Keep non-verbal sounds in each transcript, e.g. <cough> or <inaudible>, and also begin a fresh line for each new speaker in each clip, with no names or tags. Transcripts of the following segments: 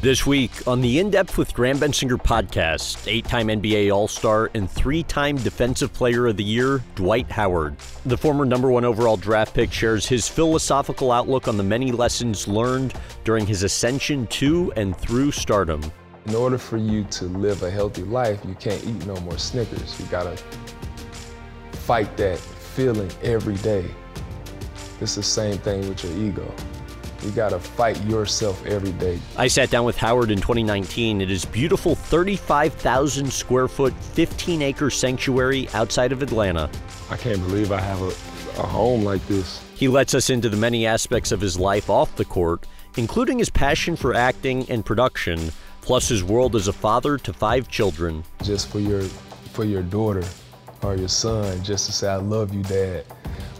This week on the In Depth with Graham Bensinger podcast, eight time NBA All Star and three time Defensive Player of the Year, Dwight Howard. The former number one overall draft pick shares his philosophical outlook on the many lessons learned during his ascension to and through stardom.
In order for you to live a healthy life, you can't eat no more Snickers. You gotta fight that feeling every day. It's the same thing with your ego. You gotta fight yourself every day.
I sat down with Howard in 2019 at his beautiful 35,000 square foot, 15 acre sanctuary outside of Atlanta.
I can't believe I have a, a home like this.
He lets us into the many aspects of his life off the court, including his passion for acting and production, plus his world as a father to five children.
Just for your for your daughter or your son, just to say I love you, dad.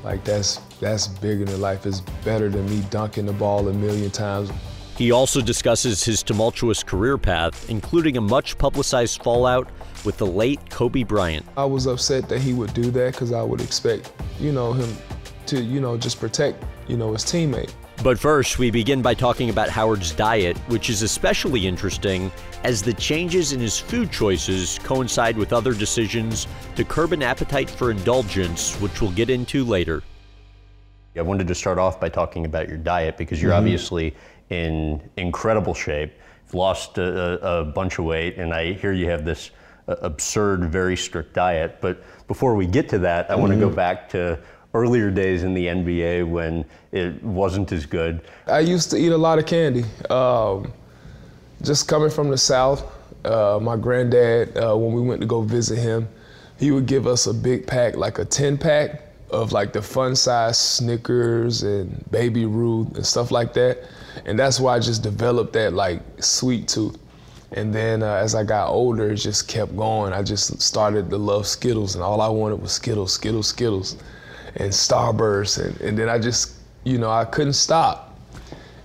Like that's that's bigger than life. It's better than me dunking the ball a million times.
He also discusses his tumultuous career path, including a much publicized fallout with the late Kobe Bryant.
I was upset that he would do that because I would expect, you know, him to, you know, just protect, you know, his teammate.
But first, we begin by talking about Howard's diet, which is especially interesting as the changes in his food choices coincide with other decisions to curb an appetite for indulgence, which we'll get into later. I wanted to start off by talking about your diet because you're mm-hmm. obviously in incredible shape. You've lost a, a, bunch of weight, and I hear you have this uh, absurd, very strict diet. But before we get to that, I mm-hmm. want to go back to earlier days in the NBA when it wasn't as good.
I used to eat a lot of candy. Um, just coming from the South, uh, my granddad, uh, when we went to go visit him, he would give us a big pack, like a 10 pack of like the fun size Snickers and Baby Ruth and stuff like that. And that's why I just developed that like sweet tooth. And then uh, as I got older, it just kept going. I just started to love Skittles, and all I wanted was Skittles, Skittles, Skittles, and Starburst. And, and then I just, you know, I couldn't stop.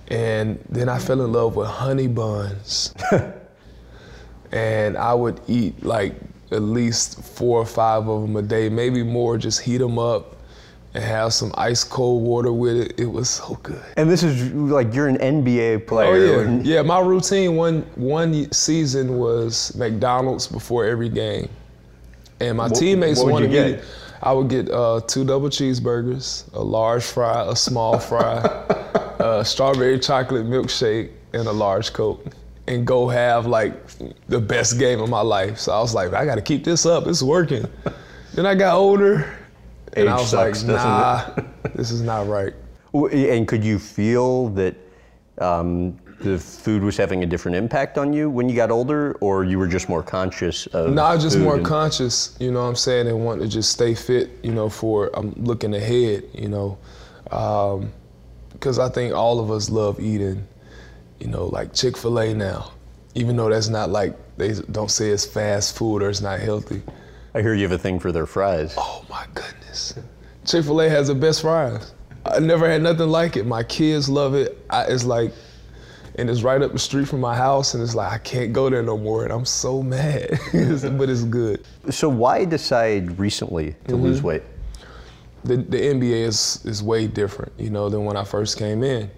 And then I fell in love with honey buns. <laughs> and I would eat like at least four or five of them a day, maybe more, just heat them up and have some ice cold water with it. It was so good.
And this is like you're an NBA player.
Oh yeah, yeah. My routine one one season was McDonald's before every game, and my what, teammates wanted me. I would get uh, two double cheeseburgers, a large fry, a small fry, a <laughs> strawberry chocolate milkshake, and a large coke, and go have like the best game of my life. So I was like, I got to keep this up. It's working. then I got older and I was sucks, like, nah, this is not right.
And could you feel that um, the food was having a different impact on you when you got older, or you were just more conscious of?
No, I was just more
and...
conscious. You know what I'm saying, and want to just stay fit. You know, for I'm looking ahead. You know, because um, I think all of us love eating. You know, like Chick Fil A now, even though that's not like they don't say it's fast food or it's not healthy.
I hear you have a thing for their fries.
Oh my goodness. Chick fil A has the best fries. I never had nothing like it. My kids love it. I, it's like, and it's right up the street from my house, and it's like I can't go there no more, and I'm so mad. <laughs> but it's good.
So why decide recently to mm-hmm. lose weight?
The, the NBA is is way different, you know, than when I first came in.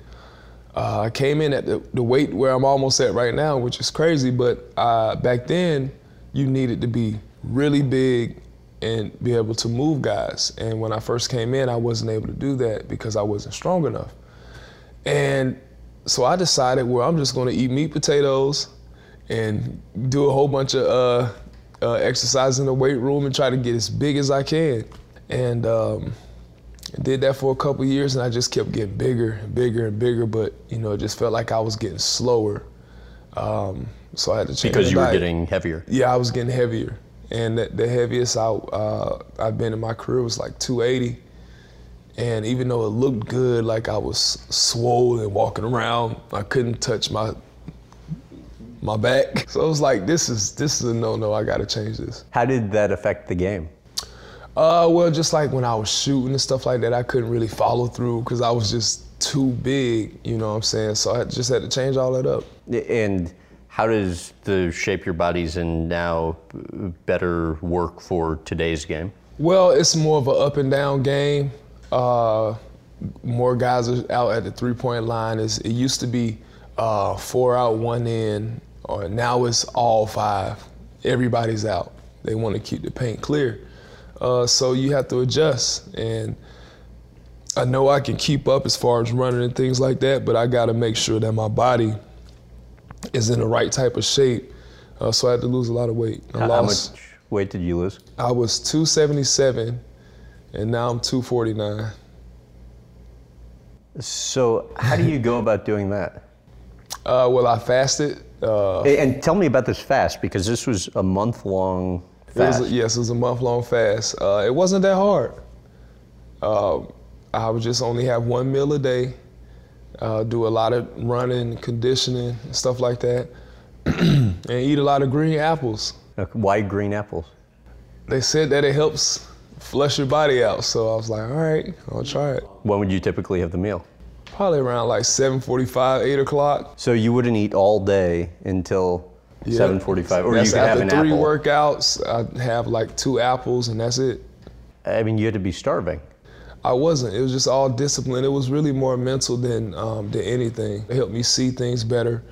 Uh, I came in at the, the, weight where I'm almost at right now, which is crazy. But uh, back then, you needed to be really big and be able to move guys. And when I first came in, I wasn't able to do that because I wasn't strong enough. And so I decided, well, I'm just going to eat meat potatoes and do a whole bunch of uh, uh, exercise in the weight room and try to get as big as I can. And um, I did that for a couple years, and I just kept getting bigger and bigger and bigger. But you know, it just felt like I was getting slower. Um, so I had to change.
Because you
diet.
were getting heavier.
Yeah, I was getting heavier and the, the heaviest I, uh, I've been in my career was like 280. And even though it looked good, like I was swollen walking around, I couldn't touch my my back. <laughs> So it was like, this is this is a no-no. I got to change this.
How did that affect the game?
Uh, well, just like when I was shooting and stuff like that, I couldn't really follow through because I was just too big. You know what I'm saying? So I just had to change all that up.
And how does the shape your bodies and now better work for today's game?
Well, it's more of an up and down game. Uh, more guys are out at the three point line. It's, it used to be uh, four out, one in, or now it's all five. Everybody's out. They want to keep the paint clear. Uh, so you have to adjust. And I know I can keep up as far as running and things like that, but I got to make sure that my body is in the right type of shape. Uh, so I had to lose a lot of weight.
I how, lost, how much weight did you lose?
I was 277, and now I'm 249.
So how do you go about doing that? <laughs>
Uh, well, I fasted. Uh,
and tell me about this fast because this was a month long fast.
It was, yes, it was a month long fast. Uh, it wasn't that hard. Uh, I would just only have one meal a day, uh, do a lot of running, conditioning, stuff like that, <clears throat> and eat a lot of green apples.
Why green apples?
They said that it helps flush your body out. So I was like, all right, I'll try it.
When would you typically have the meal?
Probably around like 7:45, 8 o'clock.
So you wouldn't eat all day until yeah. 7:45, or
that's
you could have an
three
apple.
workouts, I'd have like two apples, and that's it.
I mean, you had to be starving.
I wasn't. It was just all discipline. It was really more mental than um, than anything. It helped me see things better.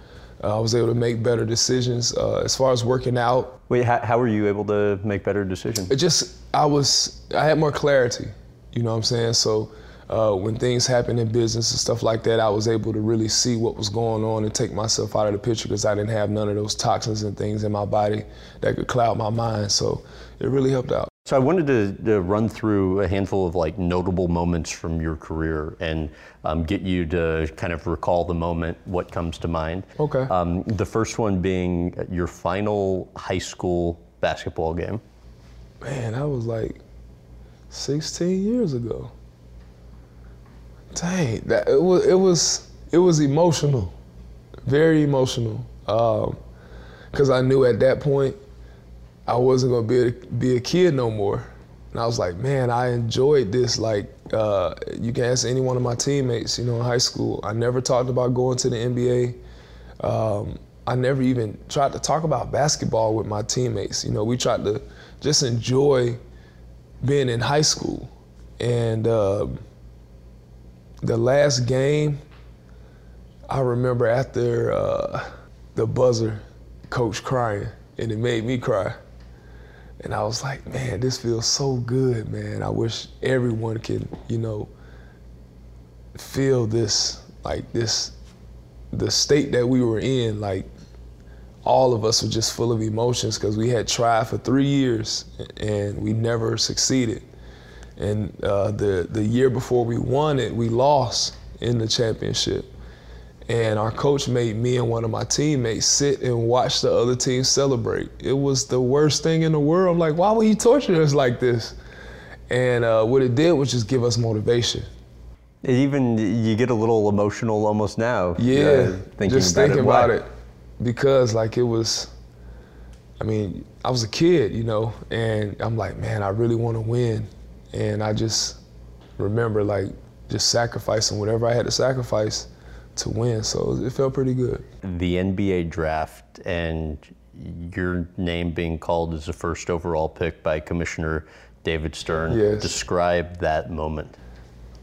Uh, I was able to make better decisions uh, as far as working out.
Wait, how, how were you able to make better decisions?
It just I was I had more clarity. You know what I'm saying? So uh, when things happen in business and stuff like that, I was able to really see what was going on and take myself out of the picture because I didn't have none of those toxins and things in my body that could cloud my mind. So it really helped out.
So I wanted to, to run through a handful of like notable moments from your career and um, get you to kind of recall the moment, what comes to mind.
Okay. Um,
the first one being your final high school basketball game.
Man, that was like 16 years ago. Dang, that it was it was it was emotional, very emotional. Because um, I knew at that point I wasn't gonna be a, be a kid no more, and I was like, man, I enjoyed this. Like uh, you can ask any one of my teammates, you know, in high school. I never talked about going to the NBA. Um, I never even tried to talk about basketball with my teammates. You know, we tried to just enjoy being in high school, and. Uh, the last game, I remember after uh, the buzzer, coach crying, and it made me cry. And I was like, man, this feels so good, man. I wish everyone can, you know, feel this, like this, the state that we were in, like all of us were just full of emotions because we had tried for three years and we never succeeded. And uh, the the year before we won it, we lost in the championship. And our coach made me and one of my teammates sit and watch the other team celebrate. It was the worst thing in the world. I'm like, why would he torture us like this? And uh, what it did was just give us motivation.
Even you get a little emotional almost now.
Yeah, uh, thinking just about thinking it. about it, because like it was. I mean, I was a kid, you know, and I'm like, man, I really want to win. And I just remember like just sacrificing whatever I had to sacrifice to win. So it felt pretty good.
The NBA draft and your name being called as the first overall pick by Commissioner David Stern.
Yes.
Describe that moment.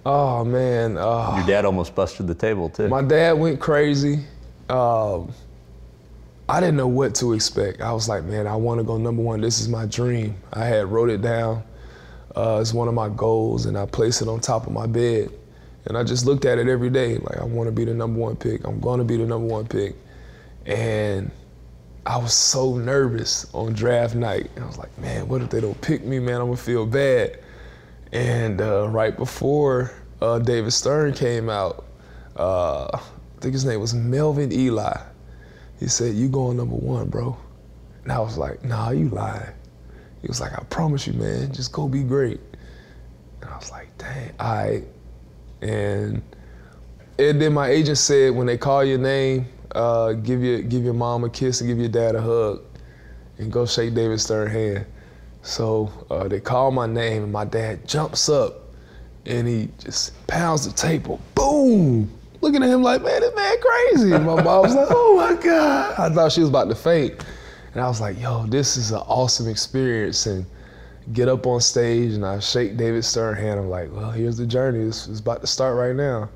Oh man.
Uh, your dad almost busted the table too.
My dad went crazy. Um, I didn't know what to expect. I was like, man, I want to go number one. This is my dream. I had wrote it down uh, it's one of my goals, and I placed it on top of my bed. And I just looked at it every day, like I want to be the number one pick. I'm going to be the number one pick. And I was so nervous on draft night. I was like, man, what if they don't pick me, man? I'm gonna feel bad. And uh, right before uh, David Stern came out, uh, I think his name was Melvin Ely. He said, "You going number one, bro?" And I was like, "Nah, you lying." He was like, I promise you, man, just go be great. And I was like, dang, right. And and then my agent said, when they call your name, uh, give your give your mom a kiss and give your dad a hug, and go shake David Stern's hand. So uh, they call my name, and my dad jumps up, and he just pounds the table. Boom! Looking at him like, man, this man crazy. And my mom was like, oh my god! I thought she was about to faint. And I was like, yo, this is an awesome experience. And get up on stage and I shake David Stern hand. I'm like, well, here's the journey. It's, it's about to start right now.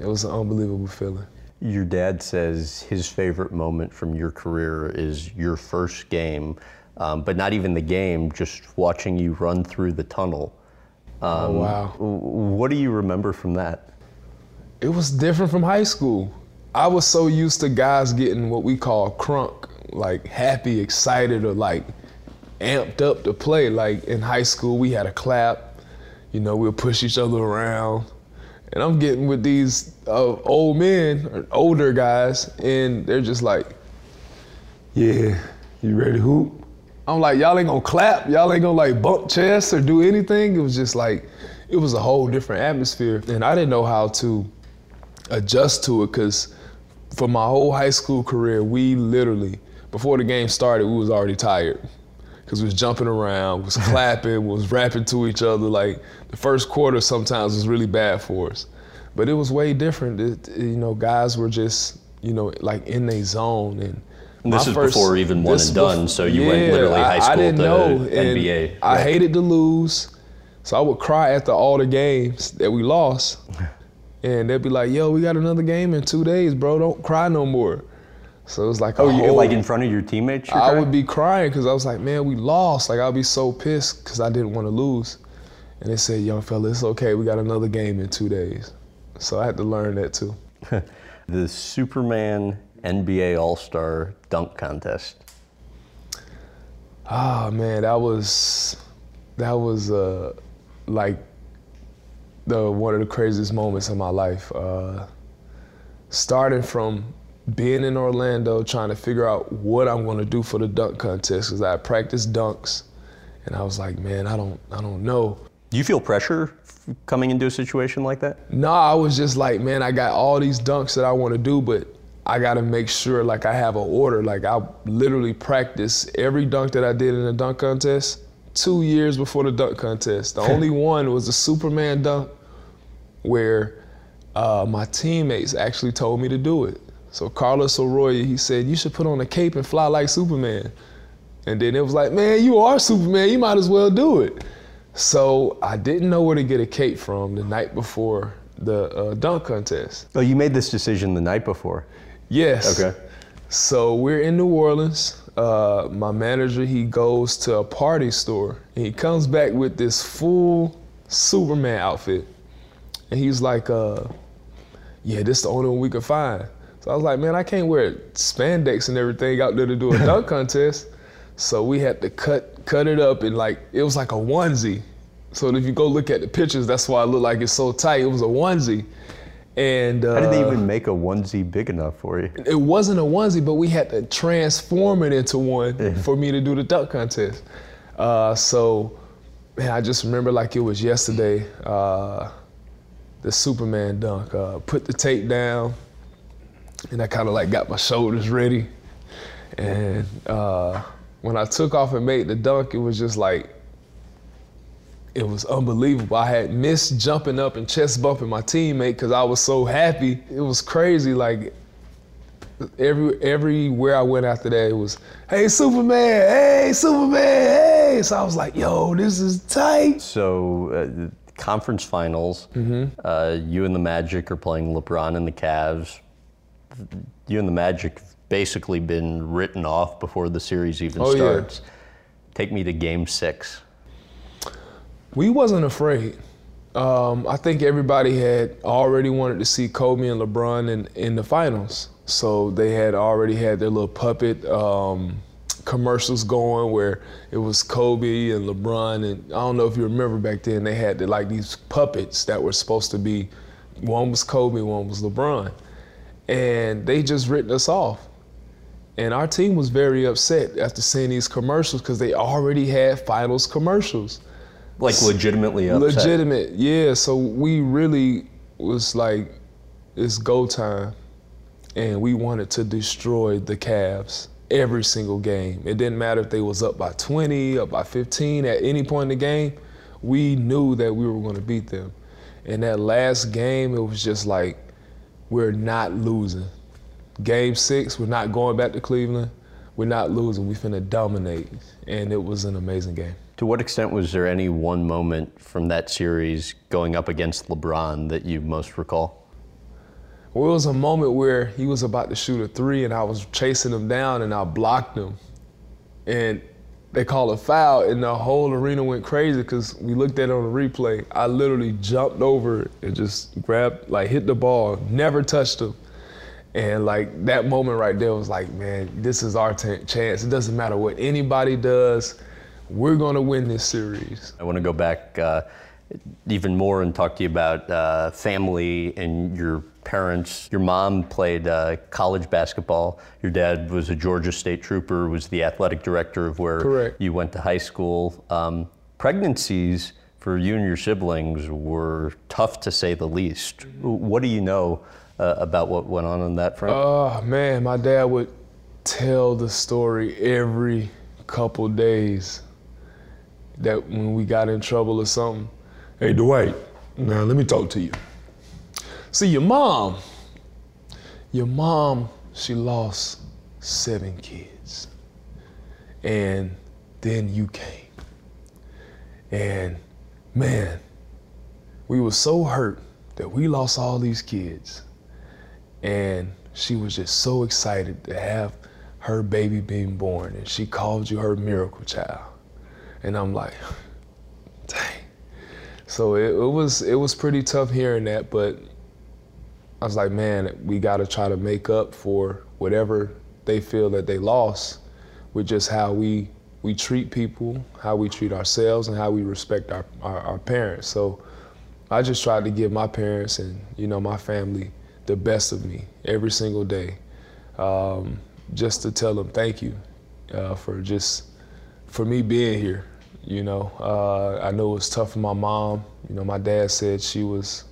It was an unbelievable feeling.
Your dad says his favorite moment from your career is your first game, um, but not even the game, just watching you run through the tunnel.
Um, oh, wow.
What do you remember from that?
It was different from high school. I was so used to guys getting what we call crunk, like happy, excited, or like amped up to play. Like in high school, we had a clap. You know, we'll push each other around. And I'm getting with these uh, old men, or older guys, and they're just like, yeah, you ready to hoop? I'm like, y'all ain't gonna clap, y'all ain't gonna like bump chests or do anything. It was just like, it was a whole different atmosphere. And I didn't know how to adjust to it because for my whole high school career, we literally, before the game started, we was already tired because we was jumping around, was <laughs> clapping, was rapping to each other. Like the first quarter sometimes was really bad for us, but it was way different. It, you know, guys were just you know like in their zone and.
and this is first, before even one and done, so you yeah, went literally high school I, I didn't to know. NBA.
I hated to lose, so I would cry after all the games that we lost, <laughs> and they'd be like, "Yo, we got another game in two days, bro. Don't cry no more." So it was like,
oh, you like in front of your teammates?
I would be crying because I was like, man, we lost. Like I'd be so pissed because I didn't want to lose. And they said, young fella, it's okay. We got another game in two days. So I had to learn that too. <laughs>
the Superman NBA All Star dunk contest.
Ah man, that was that was uh, like the one of the craziest moments in my life. Uh, starting from being in Orlando, trying to figure out what I'm going to do for the dunk contest because I practiced dunks, and I was like, man, I don't, I don't know.
Do you feel pressure coming into a situation like that?
No, I was just like, man, I got all these dunks that I want to do, but I got to make sure like I have an order. Like I literally practiced every dunk that I did in the dunk contest two years before the dunk contest. The <laughs> only one was a Superman dunk where uh, my teammates actually told me to do it. So Carlos Arroyo, he said, you should put on a cape and fly like Superman. And then it was like, man, you are Superman, you might as well do it. So I didn't know where to get a cape from the night before the uh, dunk contest.
Oh, you made this decision the night before?
Yes.
Okay.
So we're in New Orleans. Uh, my manager, he goes to a party store and he comes back with this full Superman outfit. And he's like, uh, yeah, this is the only one we could find. So I was like, man, I can't wear spandex and everything out there to do a <laughs> dunk contest. So we had to cut cut it up and like it was like a onesie. So if you go look at the pictures, that's why it looked like it's so tight. It was a onesie. And uh,
how did they even make a onesie big enough for you?
It wasn't a onesie, but we had to transform it into one for me to do the dunk contest. Uh, so, man, I just remember like it was yesterday. Uh, the Superman dunk. Uh, put the tape down, and I kind of like got my shoulders ready. And uh, when I took off and made the dunk, it was just like, it was unbelievable. I had missed jumping up and chest bumping my teammate because I was so happy. It was crazy. Like every everywhere I went after that, it was, "Hey Superman, hey Superman, hey!" So I was like, "Yo, this is tight."
So, uh, conference finals, mm-hmm. uh, you and the Magic are playing LeBron and the Cavs you and the Magic have basically been written off before the series even oh, starts. Yeah. Take me to Game Six.
We wasn't afraid. Um, I think everybody had already wanted to see Kobe and LeBron in, in the finals. So they had already had their little puppet um, commercials going where it was Kobe and LeBron. And I don't know if you remember back then, they had the, like these puppets that were supposed to be one was Kobe, one was LeBron and they just written us off. And our team was very upset after seeing these commercials because they already had finals commercials.
Like legitimately upset.
Legitimate, yeah. So we really was like, it's go time. And we wanted to destroy the Cavs every single game. It didn't matter if they was up by 20, up by 15 at any point in the game. We knew that we were going to beat them. In that last game, it was just like we're not losing. Game six, we're not going back to Cleveland. We're not losing. We finna dominate. And it was an amazing game.
To what extent was there any one moment from that series going up against LeBron that you most recall?
Well, it was a moment where he was about to shoot a three, and I was chasing him down, and I blocked him, and they called a foul, and the whole arena went crazy because we looked at it on the replay. I literally jumped over and just grabbed, like, hit the ball, never touched him. And like that moment right there was like, man, this is our t- chance. It doesn't matter what anybody does, we're gonna win this series.
I want to go back uh, even more and talk to you about uh, family and your parents. Your mom played uh, college basketball. Your dad was a Georgia State Trooper, was the athletic director of where
Correct.
you went to high school. Um, pregnancies for you and your siblings were tough to say the least. What do you know uh, about what went on on that front?
Oh man, my dad would tell the story every couple days that when we got in trouble or something. Hey Dwight, now let me talk to you. See your mom. Your mom, she lost seven kids. And then you came. And man, we were so hurt that we lost all these kids. And she was just so excited to have her baby being born. And she called you her miracle child. And I'm like, <sighs> dang. So it, it was it was pretty tough hearing that, but I was like, man, we got to try to make up for whatever they feel that they lost with just how we we treat people, how we treat ourselves, and how we respect our, our, our parents. So I just tried to give my parents and you know my family the best of me every single day, um, just to tell them thank you uh, for just for me being here. You know, uh, I know it was tough for my mom. You know, my dad said she was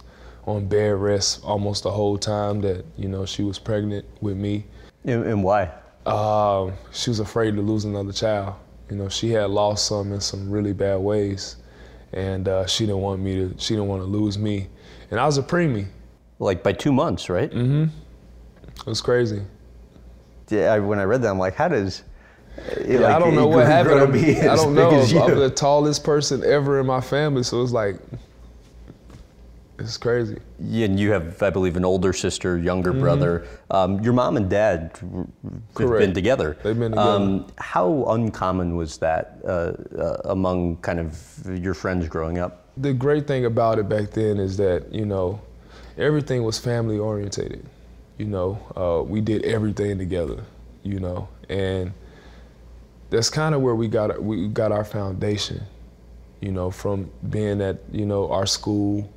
on bed rest almost the whole time that you know she was pregnant with me.
and, and why?
Um, she was afraid to lose another child. You know, she had lost some in some really bad ways, and uh, she didn't want me to. She didn't want to lose me, and I was a preemie.
Like by two months, right?
Mm-hmm. It was crazy.
Yeah, I, when I read that, I'm like, how does?
Yeah, I don't know what happened. I don't know. I'm the tallest person ever in my family, so it's like, it's crazy.
Yeah, and you have, I believe, an older sister, younger brother. Um, your mom and dad have been
Mm-hmm.
Together.
They've been together.
Um, how uncommon was that uh, uh, among kind of your friends growing up?
the great thing about it back then is that you know everything was family orientated you know uh, we did everything together you know and that's kind of where we got we got our foundation you know from being at you know our school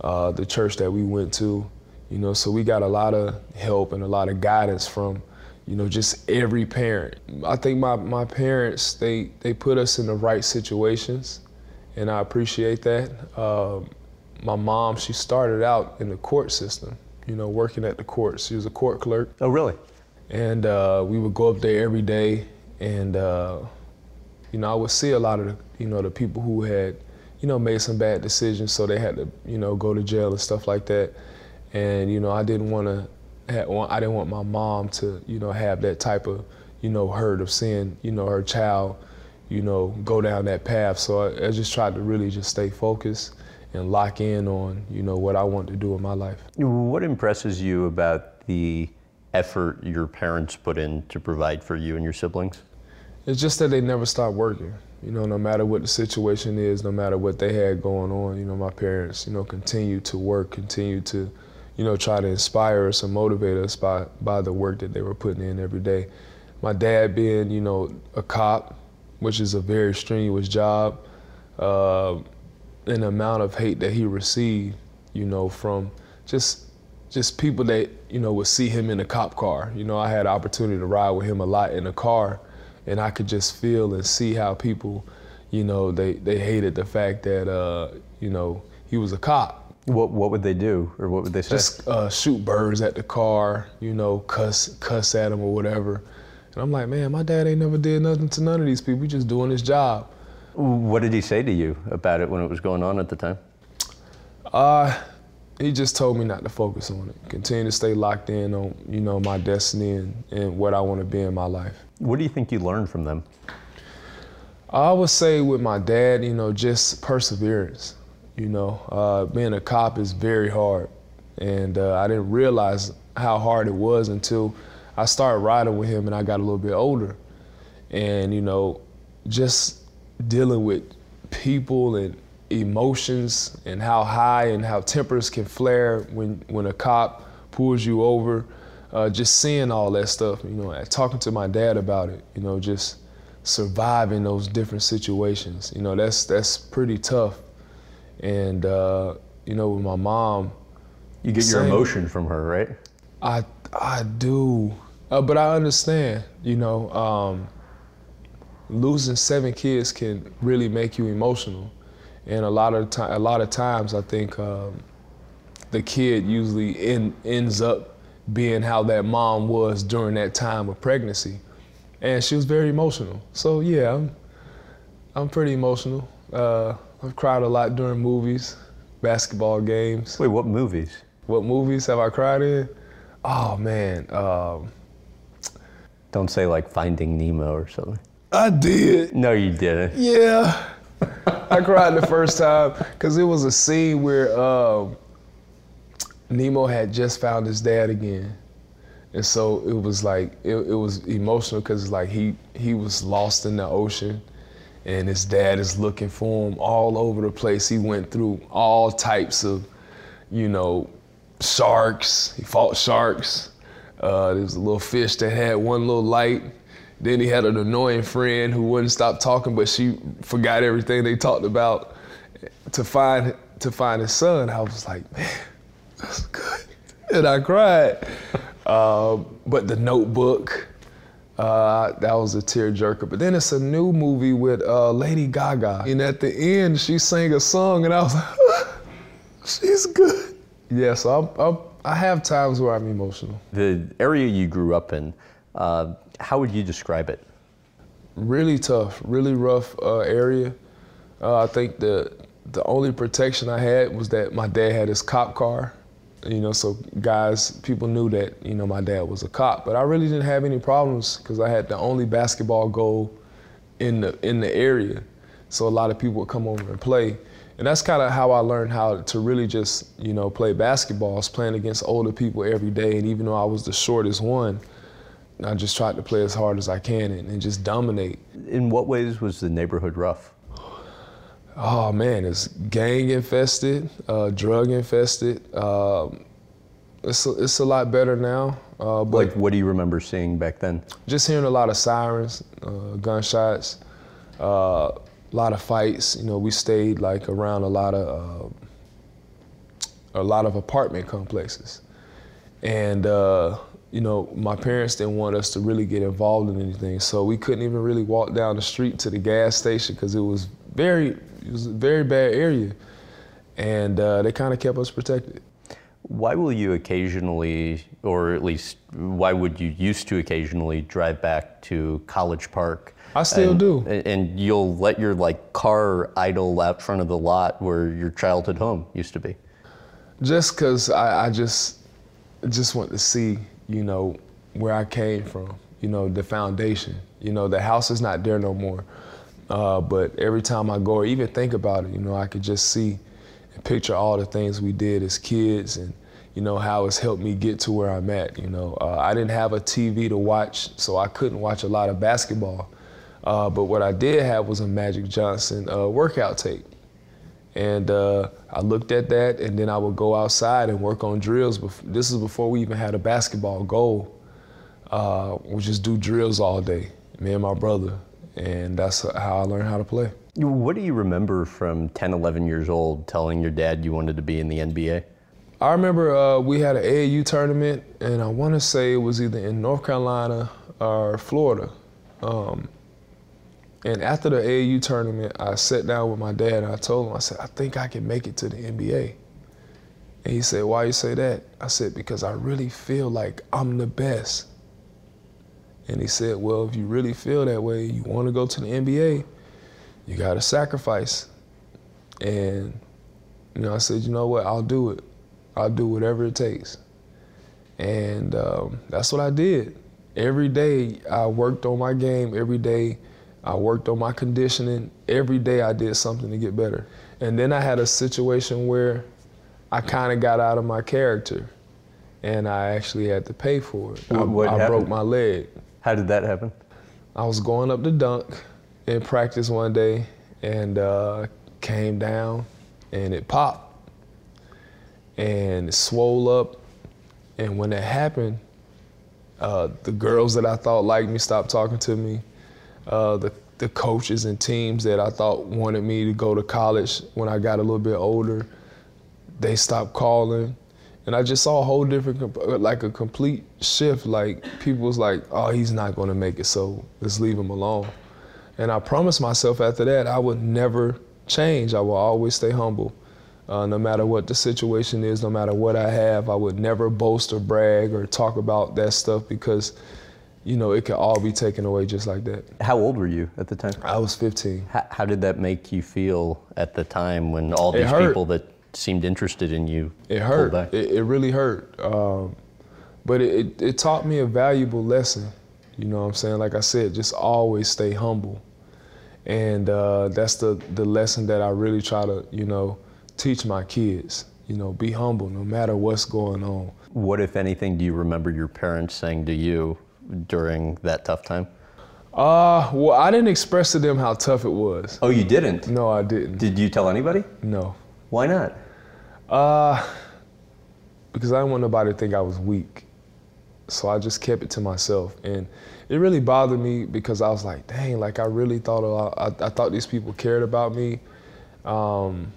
uh, the church that we went to you know so we got a lot of help and a lot of guidance from you know just every parent i think my, my parents they they put us in the right situations and I appreciate that. Um, my mom, she started out in the court system, you know, working at the court. She was a court clerk,
Oh, really?
and uh, we would go up there every day, and uh, you know, I would see a lot of the, you know, the people who had, you know, made some bad decisions, so they had to, you know, go to jail and stuff like that. And you know, I didn't want to, I didn't want my mom to, you know, have that type of, you know, hurt of seeing, you know, her child you know, go down that path. So I, I, just tried to really just stay focused and lock in on, you know, what I want to do in my life.
What impresses you about the effort your parents put in to provide for you and your siblings?
It's just that they never stopped working. You know, no matter what the situation is, no matter what they had going on, you know, my parents, you know, continue to work, continue to, you know, try to inspire us and motivate us by, by the work that they were putting in every day. My dad being, you know, a cop, which is a very strenuous job, uh, and the amount of hate that he received, you know, from just just people that you know would see him in a cop car. You know, I had opportunity to ride with him a lot in the car, and I could just feel and see how people, you know, they they hated the fact that uh, you know he was a cop.
What what would they do, or what would they say?
Just uh, shoot birds at the car, you know, cuss cuss at him or whatever. And I'm like, man, my dad ain't never did nothing to none of these people. He just doing his job.
What did he say to you about it when it was going on at the time?
Uh, he just told me not to focus on it. Continue to stay locked in on, you know, my destiny and, and what I want to be in my life.
What do you think you learned from them?
I would say with my dad, you know, just perseverance. You know, uh, being a cop is very hard. And uh, I didn't realize how hard it was until I started riding with him and I got a little bit older. And, you know, just dealing with people and emotions and how high and how tempers can flare when, when a cop pulls you over. Uh, just seeing all that stuff, you know, talking to my dad about it, you know, just surviving those different situations. You know, that's that's pretty tough. And uh, you know, with my mom,
you get your emotion from her, right?
I I do, uh, but I understand. You know, um, losing seven kids can really make you emotional, and a lot of time, a lot of times, I think um, the kid usually in, ends up being how that mom was during that time of pregnancy, and she was very emotional. So yeah, I'm I'm pretty emotional. Uh, I've cried a lot during movies, basketball games.
Wait, what movies?
What movies have I cried in? Oh man. Um,
Don't say like Finding Nemo or something.
I did.
No, you didn't.
Yeah. <laughs> I cried the first time because it was a scene where um, Nemo had just found his dad again. And so it was like, it, it was emotional because like he, he was lost in the ocean and his dad is looking for him all over the place. He went through all types of, you know, sharks. He fought sharks. Uh, there was a little fish that had one little light. Then he had an annoying friend who wouldn't stop talking, but she forgot everything they talked about to find to find his son. I was like, man, that's good, and I cried. Uh, but the Notebook, uh, that was a tearjerker. But then it's a new movie with uh, Lady Gaga, and at the end she sang a song, and I was like, <laughs> she's good. Yeah, so I'm, I'm, i have times where I'm emotional.
The area you grew up in, uh, how would you describe it?
Really tough, really rough uh, area. Uh, I think the the only protection I had was that my dad had his cop car. You know, so guys, people knew that you know my dad was a cop, but I really didn't have any problems because I had the only basketball goal in the in the area. So a lot of people would come over and play. And that's kind of how I learned how to really just, you know, play basketball. I was playing against older people every day. And even though I was the shortest one, I just tried to play as hard as I can and, and just dominate.
In what ways was the neighborhood rough?
Oh man, it's gang infested, uh, drug infested. Um, it's a, it's a lot better now.
Uh, but like, what do you remember seeing back then?
Just hearing a lot of sirens, uh, gunshots. Uh, a lot of fights. You know, we stayed like around a lot of uh, a lot of apartment complexes, and uh, you know, my parents didn't want us to really get involved in anything, so we couldn't even really walk down the street to the gas station because it was very it was a very bad area, and uh, they kind of kept us protected.
Why will you occasionally, or at least why would you used to occasionally drive back to College Park?
I still
and,
do.
And you'll let your like car idle out front of the lot where your childhood home used to be.
Just because I, I just just want to see, you know, where I came from. You know, the foundation. You know, the house is not there no more. Uh, but every time I go or even think about it, you know, I could just see and picture all the things we did as kids and you know how it's helped me get to where I'm at. You know, uh, I didn't have a TV to watch, so I couldn't watch a lot of basketball. Uh, but what I did have was a Magic Johnson uh, workout tape. And uh, I looked at that, and then I would go outside and work on drills. This is before we even had a basketball goal. Uh, we just do drills all day, me and my brother. And that's how I learned how to play.
What do you remember from 10, 11 years old telling your dad you wanted to be in the NBA?
I remember uh, we had an AAU tournament, and I want to say it was either in North Carolina or Florida. Um, and after the AAU tournament, I sat down with my dad and I told him, I said, I think I can make it to the NBA. And he said, Why you say that? I said, Because I really feel like I'm the best. And he said, Well, if you really feel that way, you want to go to the NBA, you got to sacrifice. And, you know, I said, You know what? I'll do it. I'll do whatever it takes. And um, that's what I did. Every day I worked on my game. Every day I worked on my conditioning. Every day I did something to get better. And then I had a situation where I kind of got out of my character. and I actually had to pay for it. I,
What- what
I broke my leg.
How did that happen?
I was going up to dunk in practice one day and uh, came down and it popped and it swole up. And when that happened, uh, the girls that I thought liked me stopped talking to me. Uh, the, the coaches and teams that I thought wanted me to go to college when I got a little bit older, they stopped calling. And I just saw a whole different, like a complete shift. Like people was like, "Oh, he's not going to make it, so let's leave him alone." And I promised myself after that I would never change. I will always stay humble, uh, no matter what the situation is, no matter what I have. I would never boast or brag or talk about that stuff because, you know, it could all be taken away just like that.
How old were you at the time?
I was 15.
How, how did that make you feel at the time when all these people that seemed interested in you
It hurt. It, it really hurt. Um, but it, it, it taught me a valuable lesson. You know what I'm saying? Like I said, just always stay humble. And uh, that's the, the lesson that I really try to, you know, teach my kids. You know, be humble no matter what's going on.
What, if anything, do you remember your parents saying to you during that tough time?
Uh, well, I didn't express to them how tough it was.
Oh, you didn't?
No, I didn't.
Did you tell anybody?
No.
Why not?
Uh, because I didn't want nobody to think I was weak. So I just kept it to myself. And it really bothered me because I was like, dang, like I really thought, a lot, I, I thought these people cared about me. Um,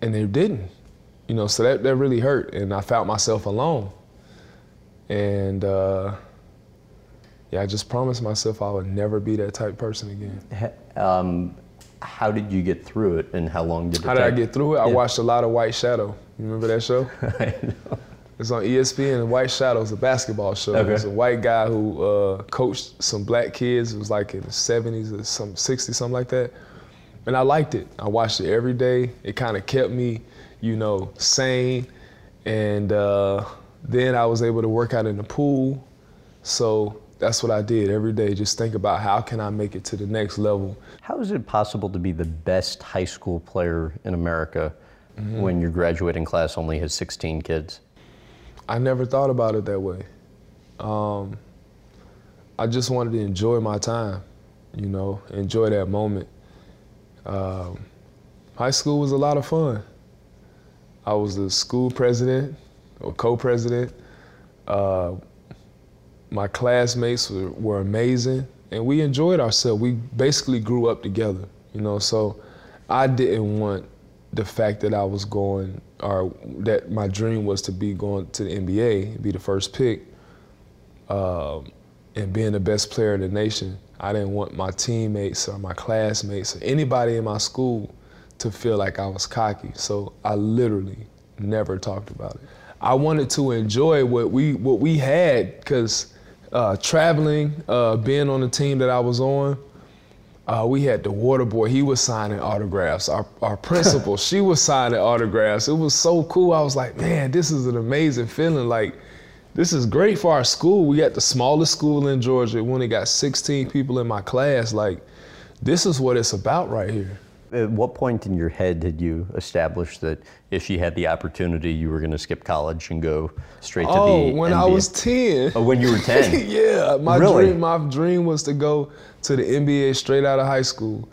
and they didn't, you know, so that, that really hurt. And I felt myself alone. And uh, yeah, I just promised myself I would never be that type of person again.
Um, how did you get through it, and how long did it take?
How did I get through it? I
Yeah.
watched a lot of White Shadow. You remember that show? <laughs>
I know.
It's on ESPN. White Shadow is a basketball show.
Okay.
It's a white guy who uh, coached some black kids. It was like in the 70s or some 60s, something like that. And I liked it. I watched it every day. It kind of kept me, you know, sane. And uh, then I was able to work out in the pool. So that's what I did every day. Just think about how can I make it to the next level.
How is it possible to be the best high school player in America
Mm-hmm.
when your graduating class only has 16 kids?
I never thought about it that way. Um, I just wanted to enjoy my time, you know, enjoy that moment. Um, high school was a lot of fun. I was the school president or co-president. Uh, my classmates were, were amazing, and we enjoyed ourselves. We basically grew up together, you know. So I didn't want the fact that I was going, or that my dream was to be going to the NBA, be the first pick, um, and being the best player in the nation. I didn't want my teammates or my classmates or anybody in my school to feel like I was cocky. So I literally never talked about it. I wanted to enjoy what we what we had because uh, traveling, uh, being on the team that I was on, uh, we had the water boy. He was signing autographs. Our, our <laughs> principal, she was signing autographs. It was so cool. I was like, man, this is an amazing feeling. Like, this is great for our school. We got the smallest school in Georgia. We only got 16 people in my class. Like, this is what it's about right here.
At what point in your head did you establish that if you had the opportunity, you were going to skip college and go straight to
Oh,
the
when I was 10.
Oh, when you were 10? <laughs>
yeah, my
Really?
dream, my dream was to go to the NBA straight out of high school.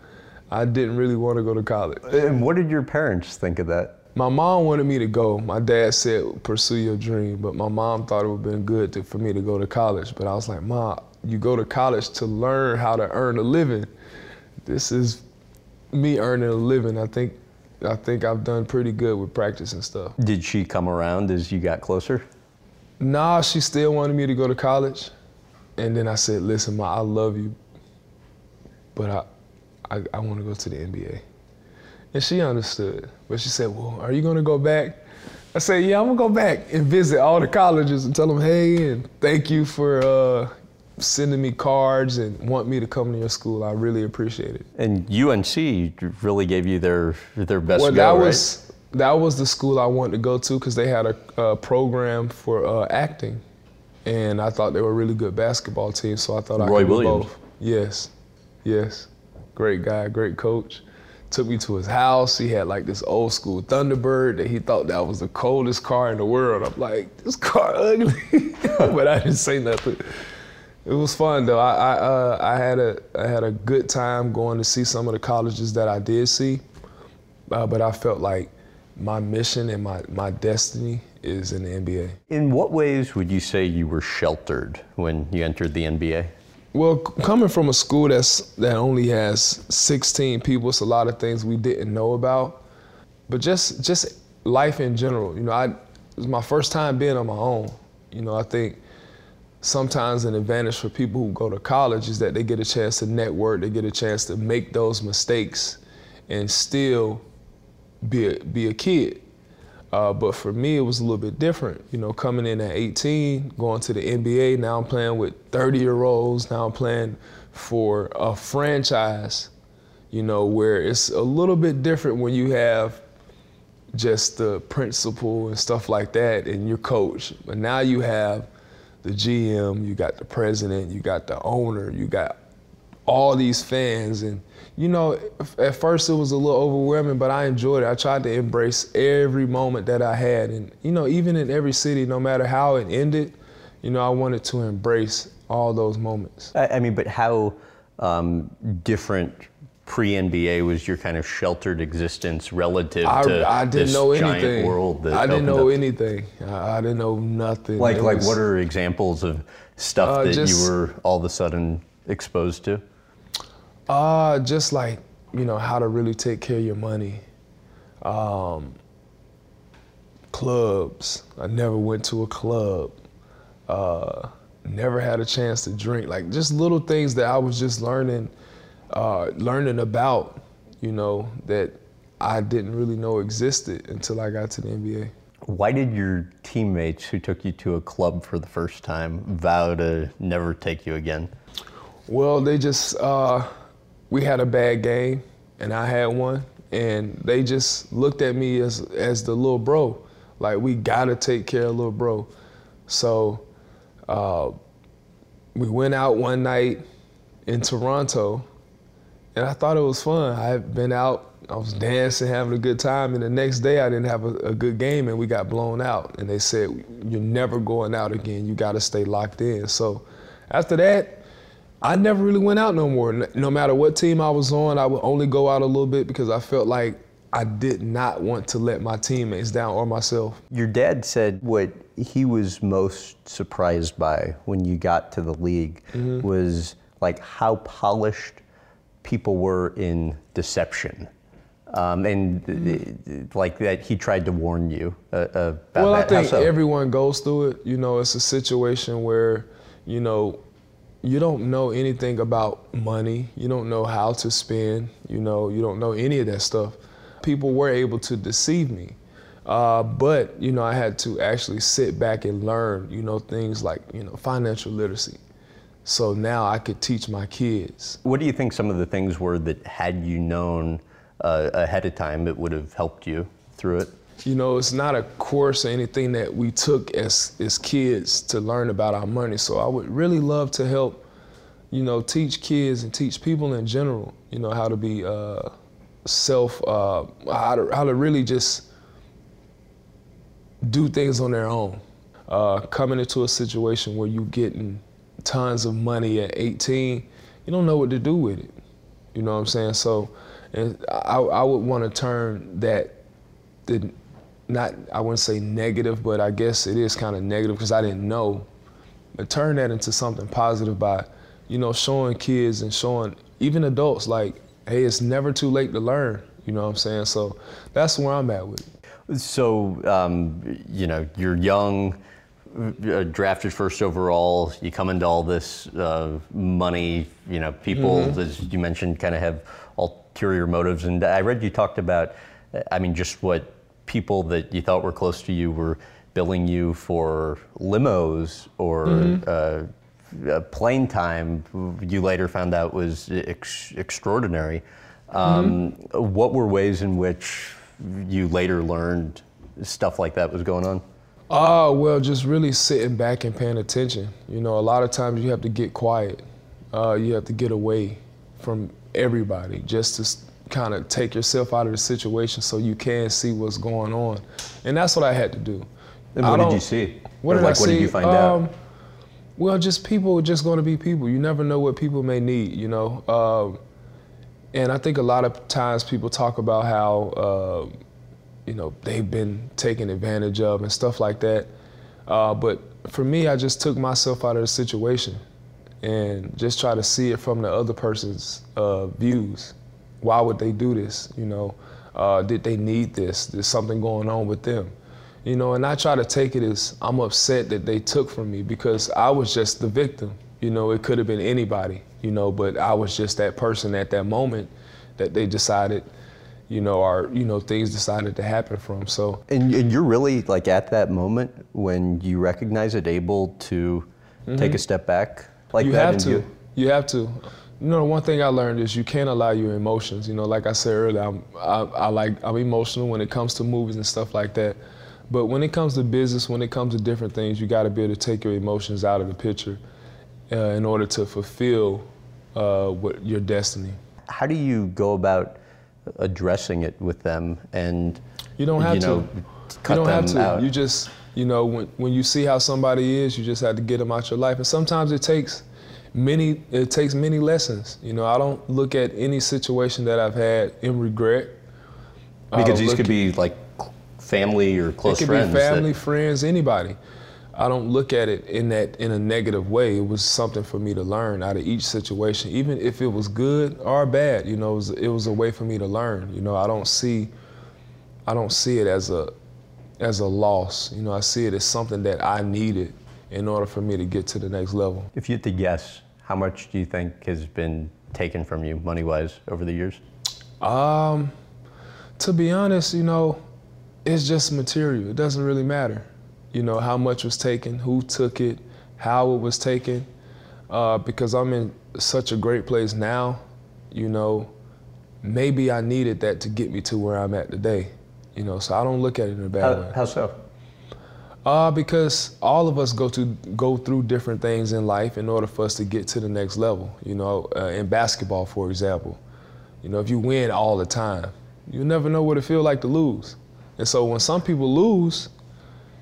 I didn't really want to go to college.
And what did your parents think of that?
My mom wanted me to go. My dad said, pursue your dream. But my mom thought it would have been good to, for me to go to college. But I was like, Mom, you go to college to learn how to earn a living. This is me earning a living. I think, I think I've done pretty good with practice and stuff.
Did she come around as you got closer?
Nah, she still wanted me to go to college. And then I said, listen, Ma, I love you, but I, I, I want to go to the NBA. And she understood. But she said, well, are you going to go back? I said, yeah, I'm going to go back and visit all the colleges and tell them, hey, and thank you for uh, sending me cards and want me to come to your school. I really appreciate it.
And UNC really gave you their their best
well,
go,
that
right?
was that was the school I wanted to go to because they had a, uh program for uh, acting, and I thought they were a really good basketball team. So I thought I
Roy
could do both. Yes, yes, great guy, great coach. took me to his house. He had like this old school Thunderbird that he thought that was the coldest car in the world. I'm like, this car ugly, <laughs> but I didn't say nothing. It was fun though. I I, uh, I, had a I had a good time going to see some of the colleges that I did see, uh, but I felt like my mission and my, my destiny is in the NBA.
In what ways would you say you were sheltered when you entered the NBA?
Well, coming from a school that's that only has 16 people, it's a lot of things we didn't know about. But just just life in general, you know, I it was my first time being on my own. You know, I think sometimes an advantage for people who go to college is that they get a chance to network, they get a chance to make those mistakes and still be a, be a kid. Uh, but for me, it was a little bit different. You know, coming in at 18, going to the NBA. Now I'm playing with 30 year olds. Now I'm playing for a franchise. You know, where it's a little bit different when you have just the principal and stuff like that, and your coach. But now you have the GM, you got the president, you got the owner, you got all these fans. And you know at first it was a little overwhelming but i enjoyed it. I tried to embrace every moment that i had. And you know even in every city no matter how it ended you know i wanted to embrace all those moments.
I, I mean but how um, different pre-NBA was your kind of sheltered existence relative
I,
to
I didn't
this
know
giant
anything.
world that
I didn't know
up.
anything. I, I, didn't know nothing.
Like,
it
like
was,
what are examples of stuff
uh,
that
just,
you were all of a sudden exposed to?
Uh, just like, you know, how to really take care of your money. Um, clubs. I never went to a club. Uh, never had a chance to drink. Like just little things that I was just learning, uh, learning about, you know, that I didn't really know existed until I got to the NBA.
Why did your teammates who took you to a club for the first time vow to never take you again?
Well, they just, uh, we had a bad game and I had one, and they just looked at me as as the little bro. Like we gotta take care of little bro. So uh, we went out one night in Toronto, and I thought it was fun. I had been out, I was dancing, having a good time, and the next day I didn't have a, a good game, and we got blown out. And they said, "You're never going out again. You got to stay locked in." So after that, I never really went out no more. No matter what team I was on, I would only go out a little bit because I felt like I did not want to let my teammates down or myself.
Your dad said what he was most surprised by when you got to the league mm-hmm. was like how polished people were in deception. Um, and mm-hmm. like that, he tried to warn you uh, about
well,
that.
I think so? everyone goes through it. You know, it's a situation where, you know, you don't know anything about money. You don't know how to spend. You know, you don't know any of that stuff. People were able to deceive me. Uh, but, you know, I had to actually sit back and learn, you know, things like, you know, financial literacy. So now I could teach my kids.
What do you think some of the things were that had you known uh, ahead of time, it would have helped you through it?
You know, it's not a course or anything that we took as, as kids to learn about our money. So I would really love to help, you know, teach kids and teach people in general, you know, how to be uh, self, uh, how, to, how to really just do things on their own. Uh, coming into a situation where you're getting tons of money at 18, you don't know what to do with it. You know what I'm saying? So, and I, I would want to turn that the not I wouldn't say negative, but I guess it is kind of negative because I didn't know. But turn that into something positive by, you know, showing kids and showing even adults like, hey, it's never too late to learn. You know what I'm saying? So that's where I'm at with it.
So, um, you know, you're young, drafted first overall. You come into all this uh, money. You know, people, mm-hmm. as you mentioned, kind of have ulterior motives. And I read you talked about, I mean, just what people that you thought were close to you were billing you for limos or mm-hmm. uh, plane time. You later found out was ex- extraordinary. Um, mm-hmm. What were ways in which you later learned stuff like that was going on?
Oh, well, just really sitting back and paying attention. You know, a lot of times you have to get quiet. Uh, you have to get away from everybody just to kind of take yourself out of the situation so you can see what's going on, and that's what I had to do.
And what did you see?
What
Or
did
like,
I
what
see?
did you find
Um,
out?
Well, just people are just going to be people. You never know what people may need, you know. Um, and I think a lot of times people talk about how, uh, you know, they've been taken advantage of and stuff like that. Uh, but for me, I just took myself out of the situation and just try to see it from the other person's uh, views. Why would they do this? You know, uh, did they need this? There's something going on with them. You know, and I try to take it as I'm upset that they took from me because I was just the victim. You know, it could have been anybody, you know, but I was just that person at that moment that they decided, you know, or, you know, things decided to happen from. So,
And, and you're really like at that moment when you recognize it, able to take a step back like
Mm-hmm. you
that.
have to.
you-
You have to. You know, one thing I learned is you can't allow your emotions. You know, like I said earlier, I'm, I, I like I'm emotional when it comes to movies and stuff like that. But when it comes to business, when it comes to different things, you got to be able to take your emotions out of the picture uh, in order to fulfill uh, what your destiny.
How do you go about addressing it with them and
You don't have
you
to.
cut
you don't
them
have to.
out?
You just, you know, when, when you see how somebody is, you just have to get them out your life. And sometimes it takes many, it takes many lessons. You know, I don't look at any situation that I've had in regret.
Because these could
at-
be like family or close
it could
friends.
be
that-
family, friends, anybody. I don't look at it in that in a negative way. It was something for me to learn out of each situation, even if it was good or bad. You know, it was, it was a way for me to learn. You know, I don't see, I don't see it as a, as a loss. You know, I see it as something that I needed in order for me to get to the next level.
if you had to guess, how much do you think has been taken from you money wise over the years?
Um, to be honest, you know, it's just material. It doesn't really matter. You know, how much was taken, who took it, how it was taken. Uh, because I'm in such a great place now, you know, maybe I needed that to get me to where I'm at today. You know, so I don't look at it in a bad way.
How, how so?
Uh, because all of us go to go through different things in life in order for us to get to the next level. You know, uh, in basketball, for example, you know, if you win all the time, you never know what it feels like to lose. And so when some people lose,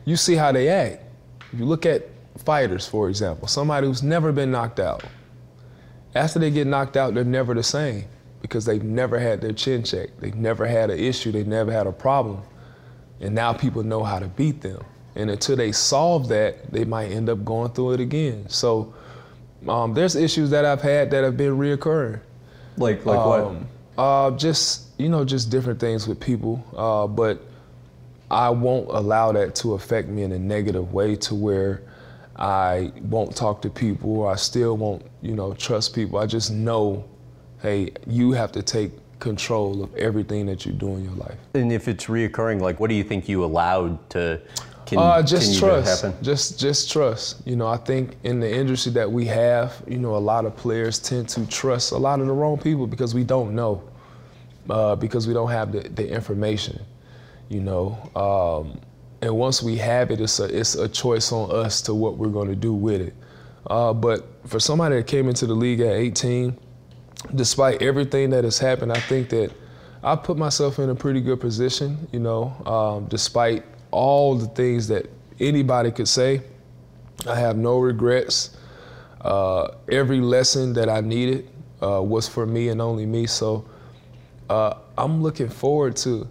you see how they act. If you look at fighters, for example, somebody who's never been knocked out. After they get knocked out, they're never the same because they've never had their chin checked. They've never had an issue. They've never had a problem. And now people know how to beat them. And until they solve that, they might end up going through it again. So um, there's issues that I've had that have been reoccurring.
Like like
Um, uh, just you know, just different things with people. Uh, but I won't allow that to affect me in a negative way to where I won't talk to people or I still won't, you know, trust people. I just know, hey, you have to take control of everything that you do in your life.
And if it's reoccurring, like what do you think you allowed to con-
Uh, just trust. Just just trust. You know, I think in the industry that we have, you know, a lot of players tend to trust a lot of the wrong people because we don't know, uh, because we don't have the, the information. You know, um, and once we have it, it's a it's a choice on us to what we're going to do with it. Uh, but for somebody that came into the league at 18, despite everything that has happened, I think that I put myself in a pretty good position, you know, um, despite all the things that anybody could say. I have no regrets. Uh, every lesson that I needed uh, was for me and only me. So uh, I'm looking forward to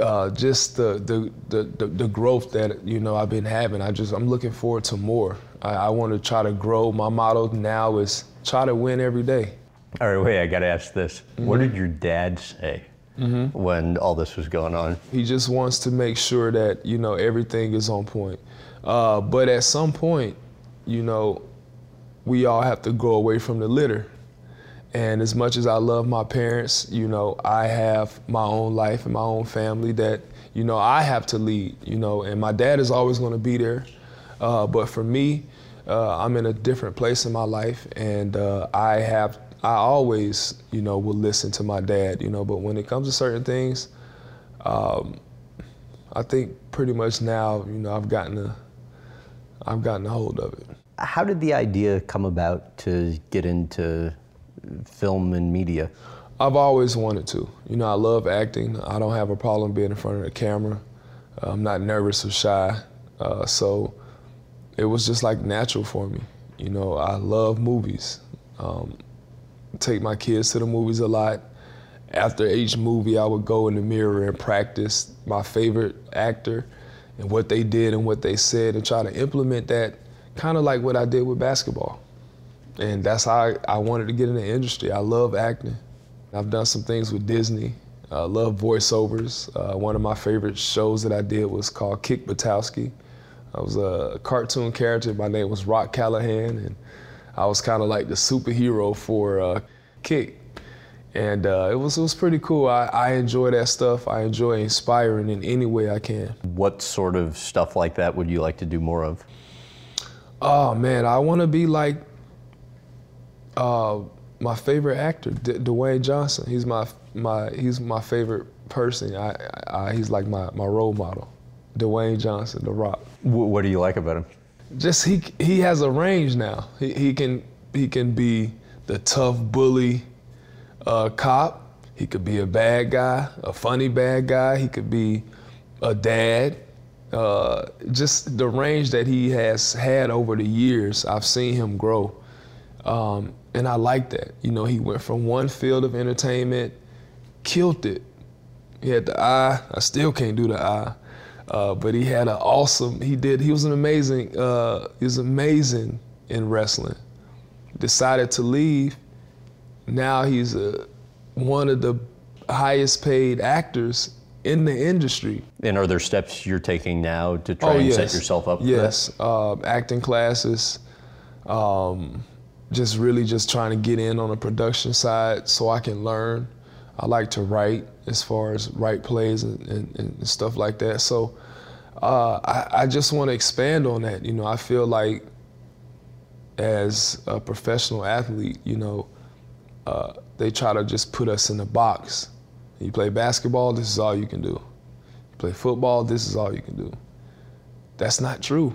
uh, just the, the, the, the, growth that, you know, I've been having. I just, I'm looking forward to more. I, I want to try to grow. My motto now is try to win every day.
All right, wait, I got to ask this. What
Mm-hmm.
did your dad say when all this was going on?
He just wants to make sure that you know everything is on point. Uh, but at some point, you know, we all have to go away from the litter. And as much as I love my parents, you know, I have my own life and my own family that you know I have to lead. You know, and my dad is always going to be there. Uh, but for me, uh, I'm in a different place in my life, and uh, I have I always you know will listen to my dad. You know, but when it comes to certain things, um, I think pretty much now you know I've gotten a I've gotten a hold of it.
How did the idea come about to get into film and media?
I've always wanted to. You know, I love acting. I don't have a problem being in front of the camera. I'm not nervous or shy. Uh, so it was just like natural for me. You know, I love movies. Um, take my kids to the movies a lot. After each movie, I would go in the mirror and practice my favorite actor and what they did and what they said and try to implement that kind of like what I did with basketball. And that's how I, I wanted to get in the industry. I love acting. I've done some things with Disney. I love voiceovers. Uh, one of my favorite shows that I did was called Kick Buttowski. I was a cartoon character. My name was Rock Callahan, and I was kind of like the superhero for uh, Kick. And uh, it was it was pretty cool. I, I enjoy that stuff. I enjoy inspiring in any way I can.
What sort of stuff like that would you like to do more of?
Oh man, I want to be like uh, my favorite actor, D- Dwayne Johnson. He's my my he's my favorite person. I, I, he's like my, my role model. Dwayne Johnson, The Rock.
What do you like about him?
Just he he has a range now. He, he can he can be the tough bully uh, cop. He could be a bad guy, a funny bad guy. He could be a dad. Uh, just the range that he has had over the years, I've seen him grow. Um, and I like that. You know, he went from one field of entertainment, killed it. He had the eye. I still can't do the eye. Uh, but he had an awesome. He did. He was an amazing. Uh, he was amazing in wrestling. Decided to leave. Now he's a, one of the highest paid actors in the industry.
And are there steps you're taking now to try oh, and yes. set yourself up?
Yes, uh, acting classes. Um, just really just trying to get in on the production side so I can learn. I like to write as far as write plays and, and, and stuff like that. So uh, I, I just want to expand on that. You know, I feel like as a professional athlete, you know, uh, they try to just put us in a box. You play basketball, this is all you can do. You play football, this is all you can do. That's not true.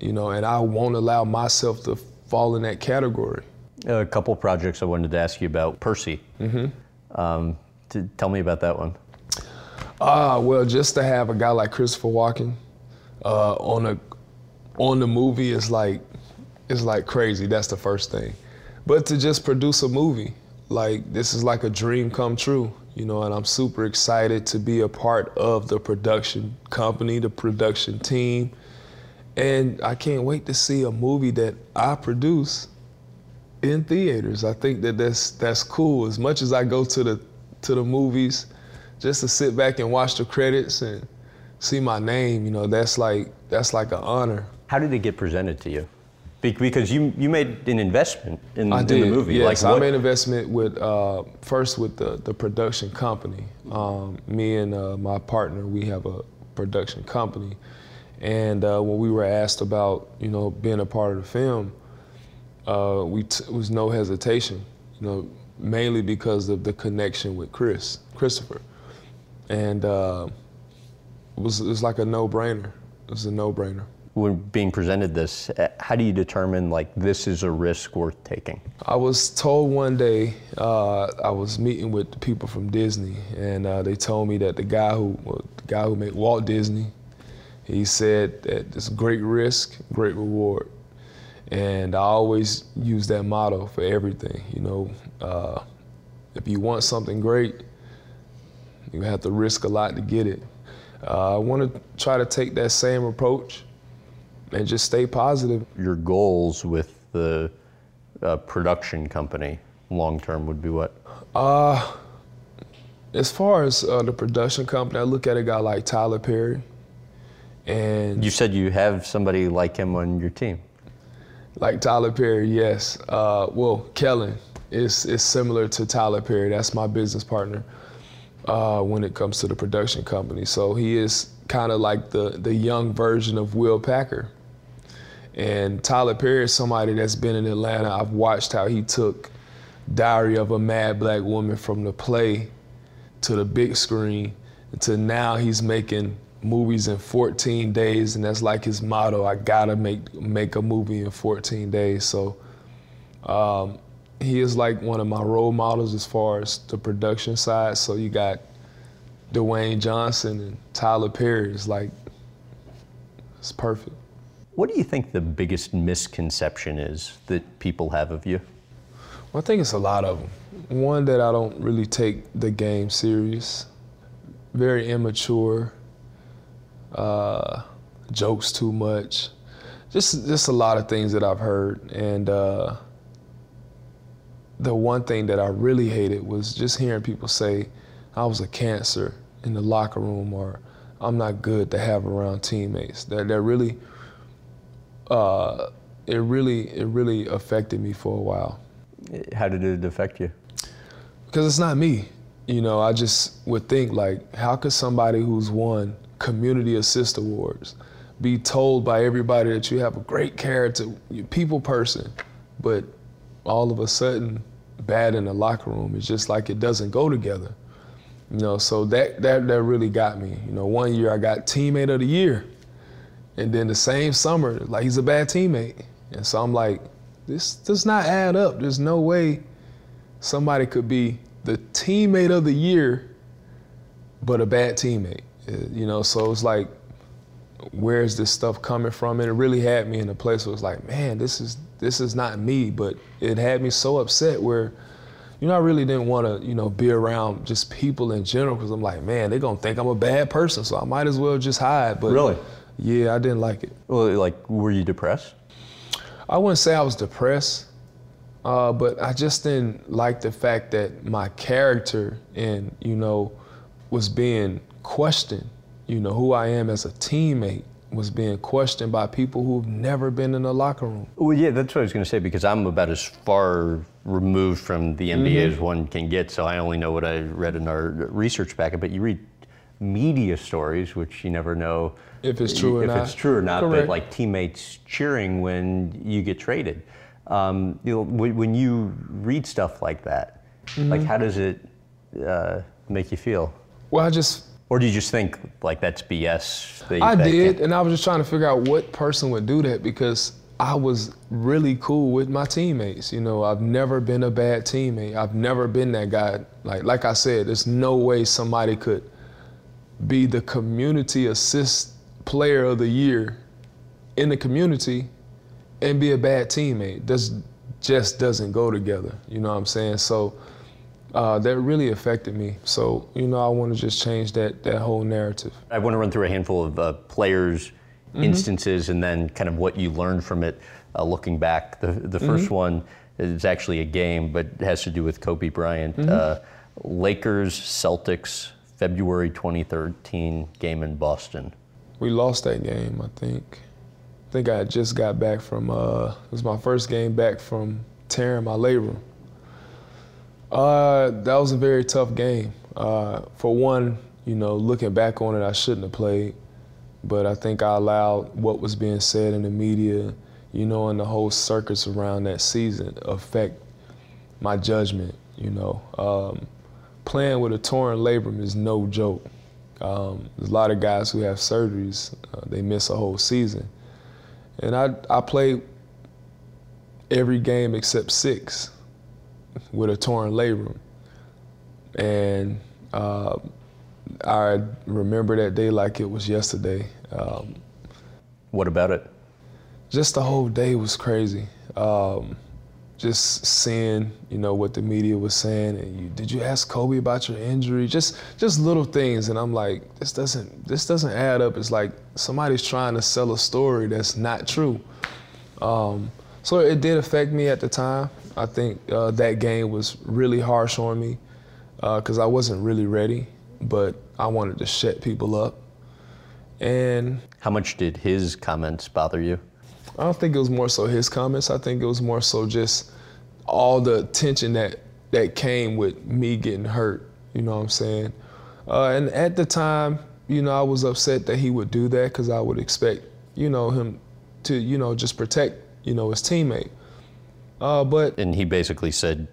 You know, and I won't allow myself to fall in that category.
A couple projects I wanted to ask you about. Percy. Mm-hmm. Um, to tell me about that one.
Ah, uh, well, just to have a guy like Christopher Walken uh, on a on the movie is like is like crazy. That's the first thing. But to just produce a movie, like this is like a dream come true, you know. And I'm super excited to be a part of the production company, the production team, and I can't wait to see a movie that I produce in theaters. I think that that's that's cool. As much as I go to the to the movies, just to sit back and watch the credits and see my name, you know, that's like that's like an honor.
How did it get presented to you? Because you you made an investment in,
I did,
in the movie.
Yes, like I made an investment with uh, first with the the production company. Um, me and uh, my partner, we have a production company and uh, when we were asked about, you know, being a part of the film, uh, we t- was no hesitation, you know, mainly because of the connection with Chris, Christopher, and uh, it was it was like a no-brainer. It was a no-brainer.
When being presented this, uh, how do you determine like this is a risk worth taking?
I was told one day uh, I was meeting with people from Disney, and uh, they told me that the guy who well, the guy who made Walt Disney he said that it's great risk, great reward. And I always use that motto for everything. You know, uh, if you want something great, you have to risk a lot to get it. Uh, I want to try to take that same approach and just stay positive.
Your goals with the uh, production company long term would be what?
Uh, as far as uh, the production company, I look at a guy like Tyler Perry. And
you said you have somebody like him on your team.
Like Tyler Perry, yes. Uh, well, Kellen is is similar to Tyler Perry. That's my business partner uh, when it comes to the production company. So he is kind of like the the young version of Will Packer. And Tyler Perry is somebody that's been in Atlanta. I've watched how he took Diary of a Mad Black Woman from the play to the big screen to now he's making movies in 14 days, and that's like his motto. I gotta make make a movie in 14 days. So um, he is like one of my role models as far as the production side. So you got Dwayne Johnson and Tyler Perry. It's like it's perfect.
What do you think the biggest misconception is that people have of you?
Well, I think it's a lot of them. One that I don't really take the game serious, very immature, uh, jokes too much, just just a lot of things that I've heard. And uh, the one thing that I really hated was just hearing people say I was a cancer in the locker room or I'm not good to have around teammates. That that really uh, it really it really affected me for a while.
How did it affect you?
Because it's not me. You know, I just would think like, how could somebody who's won community assist awards be told by everybody that you have a great character, you're people person, but all of a sudden bad in the locker room. It's just like it doesn't go together. You know, so that that that really got me. You know, one year I got teammate of the year. And then the same summer, like he's a bad teammate. And so I'm like, this does not add up. There's no way somebody could be the teammate of the year, but a bad teammate. You know, so it's like, where's this stuff coming from? And it really had me in a place where it's like, man, this is this is not me. But it had me so upset where, you know, I really didn't want to, you know, be around just people in general because I'm like, man, they're gonna think I'm a bad person, so I might as well just hide. But
really,
yeah, I didn't like it.
Well, like, were you depressed?
I wouldn't say I was depressed, uh, but I just didn't like the fact that my character and you know was being questioned. You know who I am as a teammate was being questioned by people who've never been in a locker room.
Well, yeah, that's what I was going to say because I'm about as far removed from the NBA mm-hmm. as one can get, so I only know what I read in our research packet. But you read media stories, which you never know
if it's true or
if
not.
it's true or not. Correct. But like teammates cheering when you get traded. Um, you know, when, you read stuff like that, mm-hmm. like how does it uh, make you feel?
Well, I just.
Or do you just think like that's BS?
That, I that did, and I was just trying to figure out what person would do that because I was really cool with my teammates. You know, I've never been a bad teammate. I've never been that guy. Like like I said, there's no way somebody could be the community assist player of the year in the community and be a bad teammate. This just doesn't go together. You know what I'm saying? So uh, that really affected me. So you know, I want to just change that that whole narrative.
I want to run through a handful of uh, players, mm-hmm. instances, and then kind of what you learned from it. Uh, looking back, the the 1st mm-hmm. one is actually a game, but it has to do with Kobe Bryant. Mm-hmm. Uh, Lakers, Celtics, February 2013 game in Boston.
We lost that game, I think. I think I just got back from, uh, it was my first game back from tearing my labrum. Uh, that was a very tough game. Uh, for one, you know, looking back on it, I shouldn't have played, but I think I allowed what was being said in the media, you know, and the whole circus around that season affect my judgment, you know. Um, playing with a torn labrum is no joke. Um, there's a lot of guys who have surgeries, uh, they miss a whole season. And I, I played every game except six with a torn labrum. And uh, I remember that day like it was yesterday. Um,
what about it?
Just the whole day was crazy. Um, just seeing, you know, what the media was saying, and you, did you ask Kobe about your injury? Just, just little things, and I'm like, this doesn't, this doesn't add up. It's like somebody's trying to sell a story that's not true. Um, so it did affect me at the time. I think uh, that game was really harsh on me because uh, I wasn't really ready, but I wanted to shut people up. And
how much did his comments bother you?
I don't think it was more so his comments. I think it was more so just all the tension that that came with me getting hurt. You know what I'm saying? Uh, and at the time, you know, I was upset that he would do that because I would expect, you know, him to, you know, just protect, you know, his teammate. Uh, but
and he basically said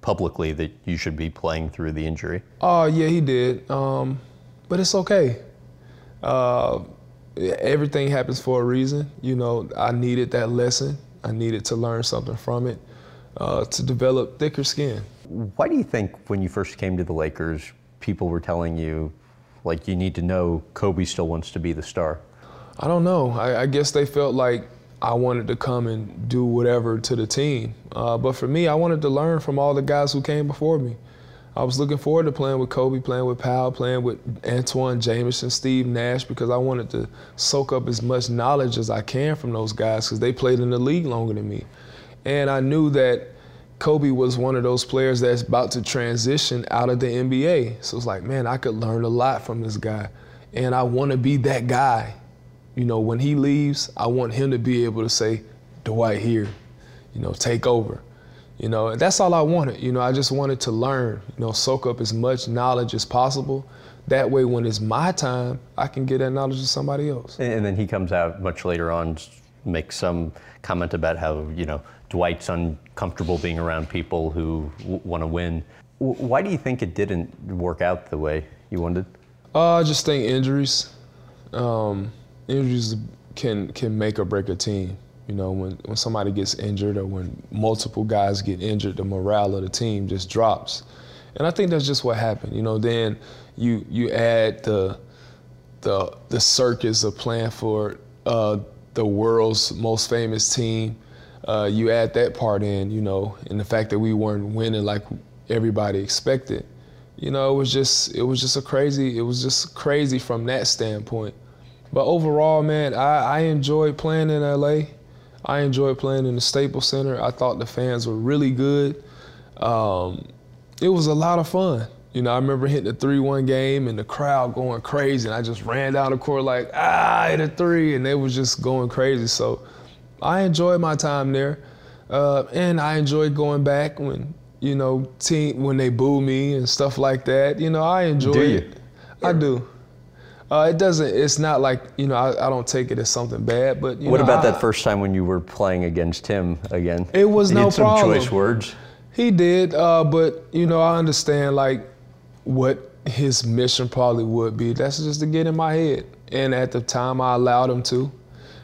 publicly that you should be playing through the injury.
Oh uh, yeah, he did. Um, but it's okay. Uh, everything happens for a reason. You know, I needed that lesson. I needed to learn something from it. uh, to develop thicker skin.
Why do you think when you first came to the Lakers, people were telling you, like, you need to know Kobe still wants to be the star?
I don't know. I, I guess they felt like I wanted to come and do whatever to the team. Uh, but for me, I wanted to learn from all the guys who came before me. I was looking forward to playing with Kobe, playing with Pau, playing with Antawn Jamison, Steve Nash, because I wanted to soak up as much knowledge as I can from those guys because they played in the league longer than me. And I knew that Kobe was one of those players that's about to transition out of the NBA. So it's like, man, I could learn a lot from this guy. And I want to be that guy. You know, when he leaves, I want him to be able to say, Dwight here, you know, take over. You know, and that's all I wanted. You know, I just wanted to learn, you know, soak up as much knowledge as possible. That way, when it's my time, I can get that knowledge to somebody else.
And then he comes out much later on, makes some comment about how, you know, Dwight's uncomfortable being around people who w- want to win. W- why do you think it didn't work out the way you wanted?
Uh, I just think injuries. Um, injuries can can make or break a team. You know, when, when somebody gets injured or when multiple guys get injured, the morale of the team just drops. And I think that's just what happened. You know, then you you add the the the circus of playing for uh, the world's most famous team uh, you add that part in, you know, and the fact that we weren't winning like everybody expected, you know, it was just it was just a crazy it was just crazy from that standpoint. But overall, man, I, I enjoyed playing in LA. I enjoyed playing in the Staples Center. I thought the fans were really good. Um, it was a lot of fun. You know, I remember hitting the 3-1 game and the crowd going crazy, and I just ran down the court like, ah, I hit a three, and they was just going crazy. So I enjoyed my time there, uh, and I enjoyed going back when you know team when they boo me and stuff like that. You know, I enjoy it. I do. Uh, it doesn't. It's not like you know. I, I don't take it as something bad. But
what
know,
about
I,
that first time when you were playing against him again?
It was
he
no
had some
problem.
choice words.
He did, uh, but you know, I understand like what his mission probably would be. That's just to get in my head. And at the time, I allowed him to.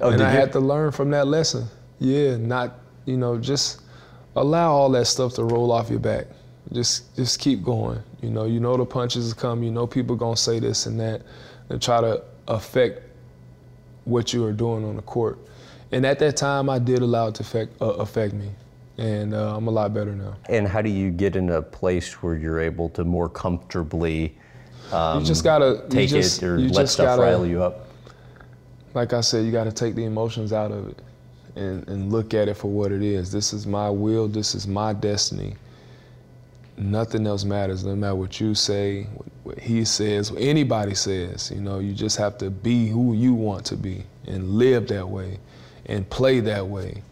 Oh,
and I
you?
had to learn from that lesson. Yeah, not you know just allow all that stuff to roll off your back. Just just keep going. You know, you know the punches coming. You know people gonna say this and that, and try to affect what you are doing on the court. And at that time, I did allow it to affect uh, affect me, and uh, I'm a lot better now.
And how do you get in a place where you're able to more comfortably um,
you just gotta
take
you just,
it or let stuff
gotta,
rile you up?
Like I said, you got to take the emotions out of it and, and look at it for what it is. This is my will. This is my destiny. Nothing else matters. No matter what you say, what, he says, what anybody says. You know, you just have to be who you want to be and live that way and play that way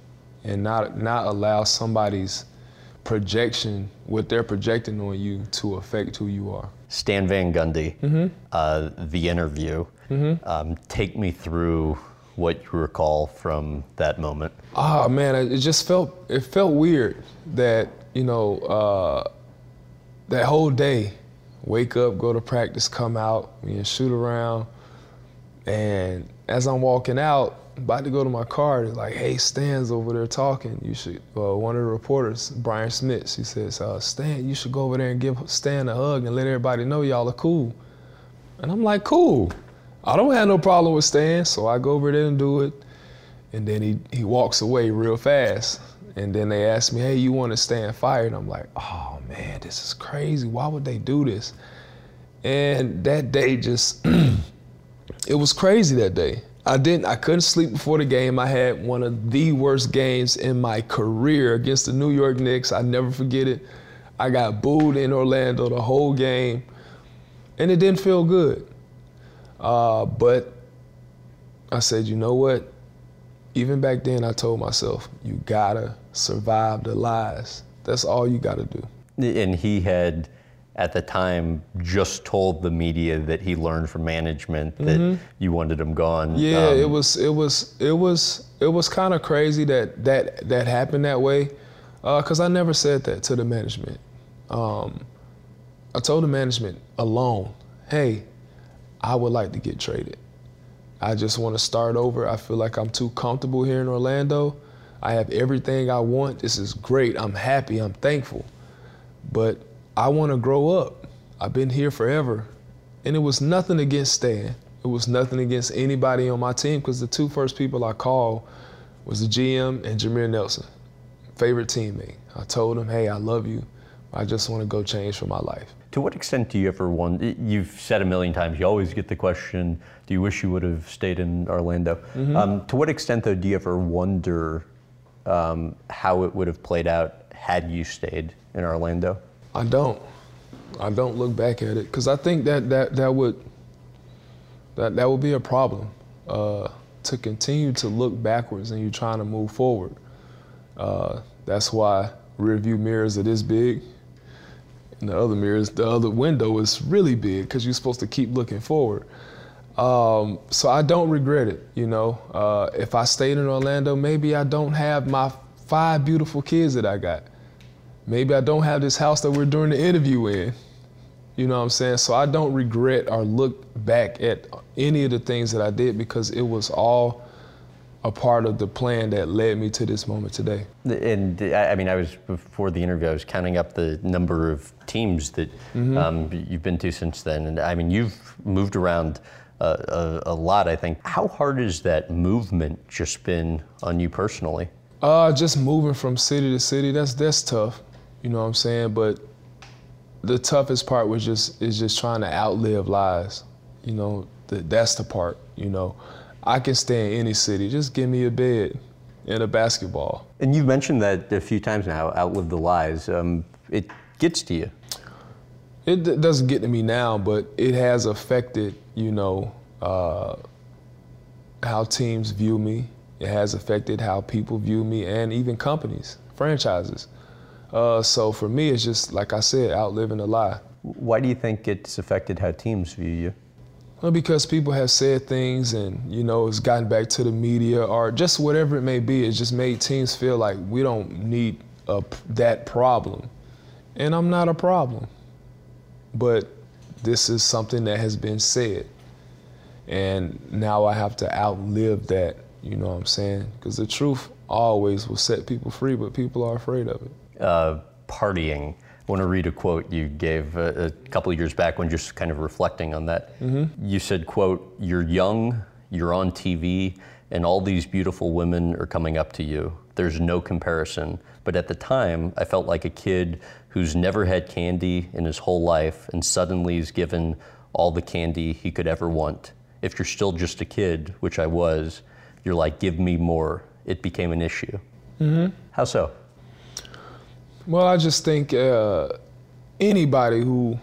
and not not allow somebody's projection, what they're projecting on you, to affect who you are.
Stan Van Gundy,
Mm-hmm.
uh, the interview. Um, take me through what you recall from that moment.
Oh man, it just felt it felt weird that you know uh, that whole day, wake up, go to practice, come out, shoot around, and as I'm walking out, about to go to my car, they're like, "Hey, Stan's over there talking. You should." Uh, one of the reporters, Brian Smith, he says, uh, "Stan, you should go over there and give Stan a hug and let everybody know y'all are cool." And I'm like, "Cool." I don't have no problem with Stan, so I go over there and do it. And then he, he walks away real fast. And then they asked me, hey, you want to stand fire? And I'm like, oh man, this is crazy. Why would they do this? And that day just, <clears throat> it was crazy that day. I didn't, I couldn't sleep before the game. I had one of the worst games in my career against the New York Knicks. I never forget it. I got booed in Orlando the whole game, and it didn't feel good. Uh, but I said, you know what? Even back then, I told myself, you gotta survive the lies. That's all you gotta do.
And he had, at the time, just told the media that he learned from management that you wanted him gone.
Mm-hmm. Yeah,
Um,
it was, it was, it was, it was kind of crazy that that that happened that way, because I never said that to the management. Um, I told the management alone, hey, I would like to get traded. I just want to start over. I feel like I'm too comfortable here in Orlando. I have everything I want. This is great. I'm happy. I'm thankful. But I want to grow up. I've been here forever. And it was nothing against Stan. It was nothing against anybody on my team because the two first people I called was the GM and Jameer Nelson, favorite teammate. I told him, hey, I love you. I just want to go change for my life.
To what extent do you ever want, You've said a million times, you always get the question, do you wish you would have stayed in Orlando? Mm-hmm. Um, to what extent, though, do you ever wonder um, how it would have played out had you stayed in Orlando?
I don't. I don't look back at it because I think that, that that would that that would be a problem uh, to continue to look backwards and you're trying to move forward. Uh, that's why rear view mirrors are this big. And the other mirrors, the other window is really big because you're supposed to keep looking forward. Um, so I don't regret it. You know, uh, if I stayed in Orlando, maybe I don't have my five beautiful kids that I got. Maybe I don't have this house that we're doing the interview in. You know what I'm saying? So I don't regret or look back at any of the things that I did because it was all a part of the plan that led me to this moment today.
And I mean, I was before the interview, I was counting up the number of teams that mm-hmm. um, you've been to since then. And I mean, you've moved around a, a, lot, I think. How hard has that movement just been on you personally?
Uh, just moving from city to city, that's that's tough. You know what I'm saying? But the toughest part was just is just trying to outlive lies. You know, the, that's the part. You know, I can stay in any city. Just give me a bed and a basketball.
And you've mentioned that a few times now. Outlive the lies. Um, it gets to you.
It d- doesn't get to me now, but it has affected. You know, uh, how teams view me. It has affected how people view me, and even companies, franchises. Uh, so for me, it's just like I said, outliving a lie.
Why do you think it's affected how teams view you?
Well, because people have said things and, you know, it's gotten back to the media or just whatever it may be. It just made teams feel like we don't need a, that problem. And I'm not a problem. But this is something that has been said. And now I have to outlive that, you know what I'm saying? Because the truth always will set people free, but people are afraid of it
uh, partying. I want to read a quote you gave a, a couple of years back when just kind of reflecting on that. Mm-hmm. You said, quote, you're young, you're on TV, and all these beautiful women are coming up to you. There's no comparison. But at the time, I felt like a kid who's never had candy in his whole life and suddenly is given all the candy he could ever want. If you're still just a kid, which I was, you're like, give me more. It became an issue. Mm-hmm. How so?
Well, I just think uh, anybody who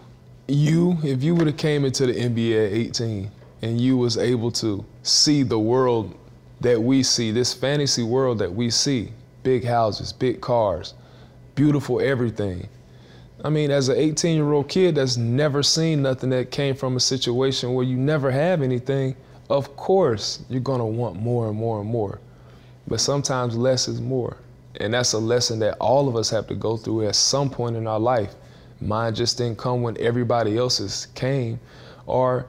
you, if you would have came into the NBA at 18 and you was able to see the world that we see, this fantasy world that we see, big houses, big cars, beautiful everything. I mean, as an 18 year old kid that's never seen nothing that came from a situation where you never have anything, of course you're gonna want more and more and more. But sometimes less is more. And that's a lesson that all of us have to go through at some point in our life. Mine just didn't come when everybody else's came. Or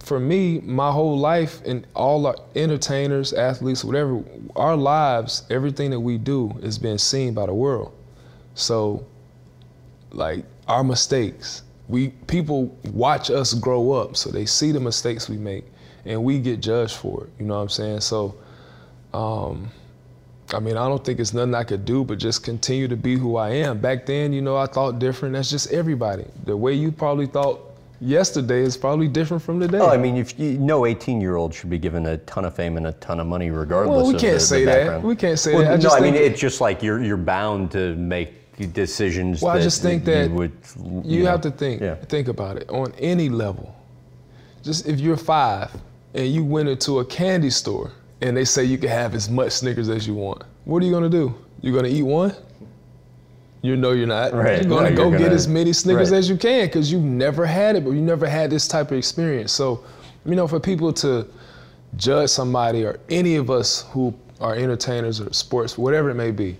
for me, my whole life and all our entertainers, athletes, whatever, our lives, everything that we do is being seen by the world. So, like our mistakes, we people watch us grow up, so they see the mistakes we make, and we get judged for it. You know what I'm saying? So, um, I mean, I don't think it's nothing I could do but just continue to be who I am. Back then, you know, I thought different. That's just everybody. The way you probably thought yesterday is probably different from today.
Oh, I mean, if you no 18 year old should be given a ton of fame and a ton of money regardless.
Well, we can't
the,
say
the
that. We can't say
well,
that.
I no, I mean, it's just like you're you're bound to make decisions.
Well, I just think that
you, would,
you, you know, have to think yeah. think about it on any level. Just if you're five and you went into a candy store and they say you can have as much Snickers as you want. What are you gonna do? You're gonna eat one? You know you're not.
Right.
You're gonna
no,
go
you're
get
gonna,
as many Snickers
right.
as you can because you've never had it, but you never had this type of experience. So, you know, for people to judge somebody or any of us who are entertainers or sports, whatever it may be,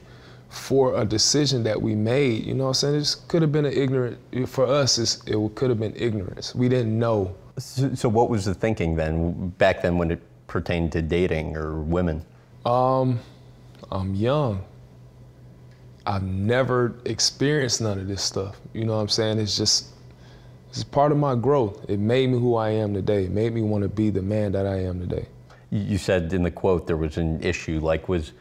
for a decision that we made, you know what I'm saying? This could have been an ignorant, for us, it could have been ignorance. We didn't know.
So, so, what was the thinking then, back then when it pertained to dating or women?
Um, I'm young. I've never experienced none of this stuff. You know what I'm saying? It's just it's part of my growth. It made me who I am today. It made me want to be the man that I am today.
You said in the quote there was an issue. Like, was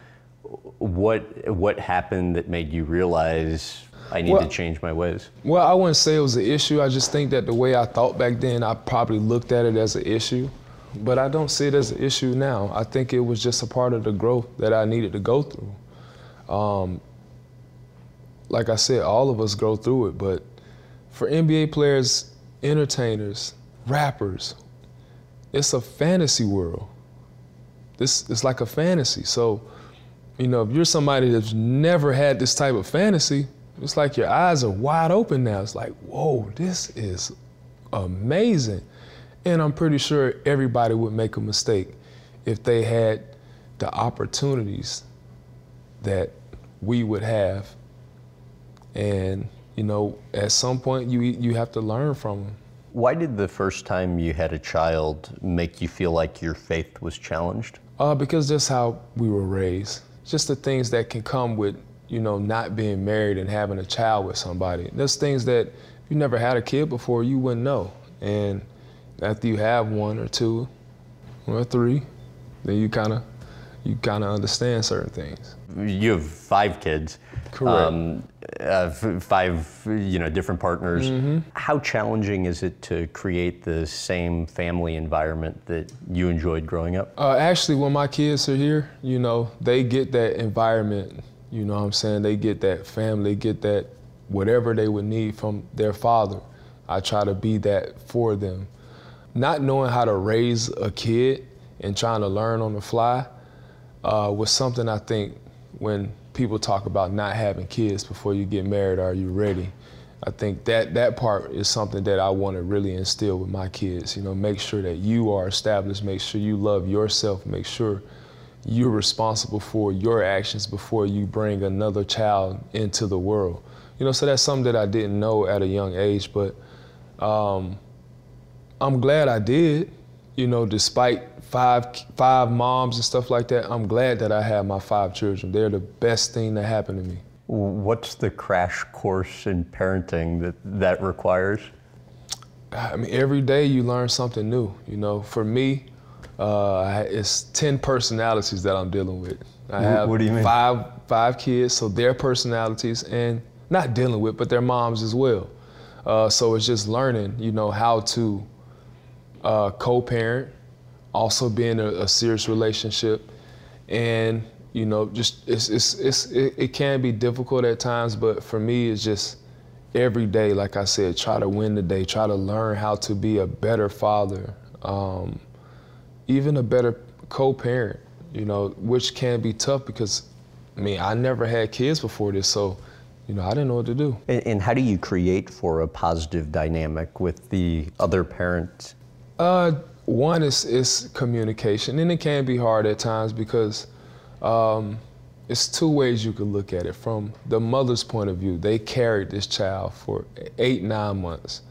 what what happened that made you realize I need well, to change my ways?
Well, I wouldn't say it was an issue. I just think that the way I thought back then, I probably looked at it as an issue. But I don't see it as an issue now. I think it was just a part of the growth that I needed to go through. Um, like I said, all of us go through it, but for NBA players, entertainers, rappers, it's a fantasy world. This it's like a fantasy. So, you know, if you're somebody that's never had this type of fantasy, it's like your eyes are wide open now. It's like, whoa, this is amazing. And I'm pretty sure everybody would make a mistake if they had the opportunities that we would have. And, you know, at some point you, you have to learn from them.
Why did the first time you had a child make you feel like your faith was challenged?
Uh, because that's how we were raised. Just the things that can come with, you know, not being married and having a child with somebody. There's things that you never had a kid before, you wouldn't know. And after you have one or two or three, then you kind of you kind of understand certain things.
You have five kids.
Um,
uh, five, you know, different partners. Mm-hmm. How challenging is it to create the same family environment that you enjoyed growing up?
Uh, actually, when my kids are here, you know, they get that environment. You know what I'm saying? They get that family, get that whatever they would need from their father. I try to be that for them not knowing how to raise a kid and trying to learn on the fly uh, was something I think when people talk about not having kids before you get married, are you ready? I think that that part is something that I want to really instill with my kids. You know, make sure that you are established, make sure you love yourself, make sure you're responsible for your actions before you bring another child into the world. You know, so that's something that I didn't know at a young age, but um, I'm glad I did. You know, despite five five moms and stuff like that, I'm glad that I have my five children. They're the best thing that happened to me.
What's the crash course in parenting that that requires?
I mean, every day you learn something new. You know, for me, uh, it's ten personalities that I'm dealing with.
I have what do you mean?
five five kids, so their personalities and not dealing with, but their moms as well. Uh, so it's just learning, you know, how to uh, co-parent, also being a, a, serious relationship, and you know, just it's, it's, it's it, it, can be difficult at times, but for me, it's just every day, like I said, try to win the day, try to learn how to be a better father, um, even a better co-parent. You know, which can be tough because, I mean, I never had kids before this, so you know, I didn't know what to do.
And, and, how do you create for a positive dynamic with the other parent?
uh, one is, is communication, and it can be hard at times because um, it's two ways you could look at it. From the mother's point of view, they carried this child for eight, nine months.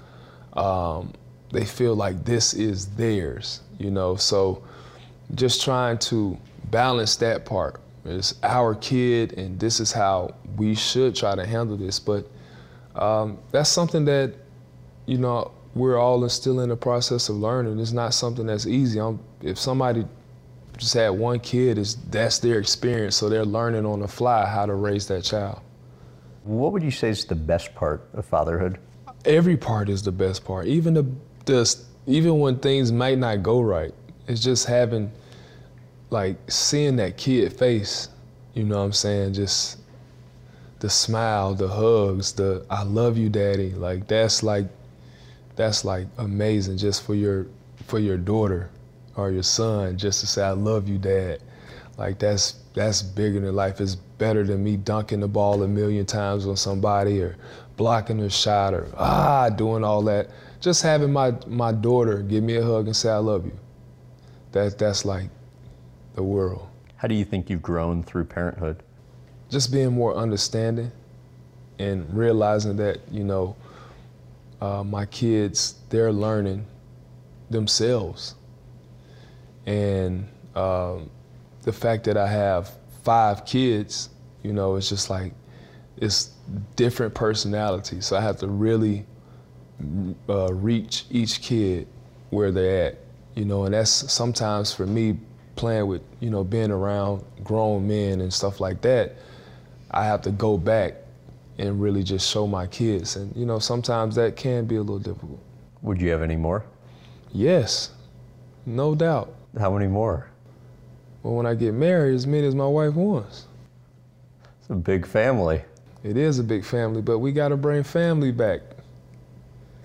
Um, they feel like this is theirs, you know. So just trying to balance that part. It's our kid, and this is how we should try to handle this. But um, that's something that, you know, we're all still in the process of learning. It's not something that's easy. I'm, if somebody just had one kid, is that's their experience, so they're learning on the fly how to raise that child.
What would you say is the best part of fatherhood?
Every part is the best part. Even the, the even when things might not go right, it's just having like seeing that kid face. You know what I'm saying? Just the smile, the hugs, the I love you, daddy. Like that's like that's like amazing just for your for your daughter or your son just to say I love you, dad. Like that's that's bigger than life. It's better than me dunking the ball a million times on somebody or blocking a shot or ah doing all that. Just having my my daughter give me a hug and say I love you. That that's like the world.
How do you think you've grown through parenthood?
Just being more understanding and realizing that, you know, uh, my kids, they're learning themselves. And um, the fact that I have five kids, you know, it's just like it's different personalities. So I have to really uh, reach each kid where they're at, you know, and that's sometimes for me playing with, you know, being around grown men and stuff like that. I have to go back and really just show my kids, and you know, sometimes that can be a little difficult.
Would you have any more?
Yes, no doubt.
How many more?
Well, when I get married, as many as my wife wants.
It's a big family.
It is a big family, but we got to bring family back.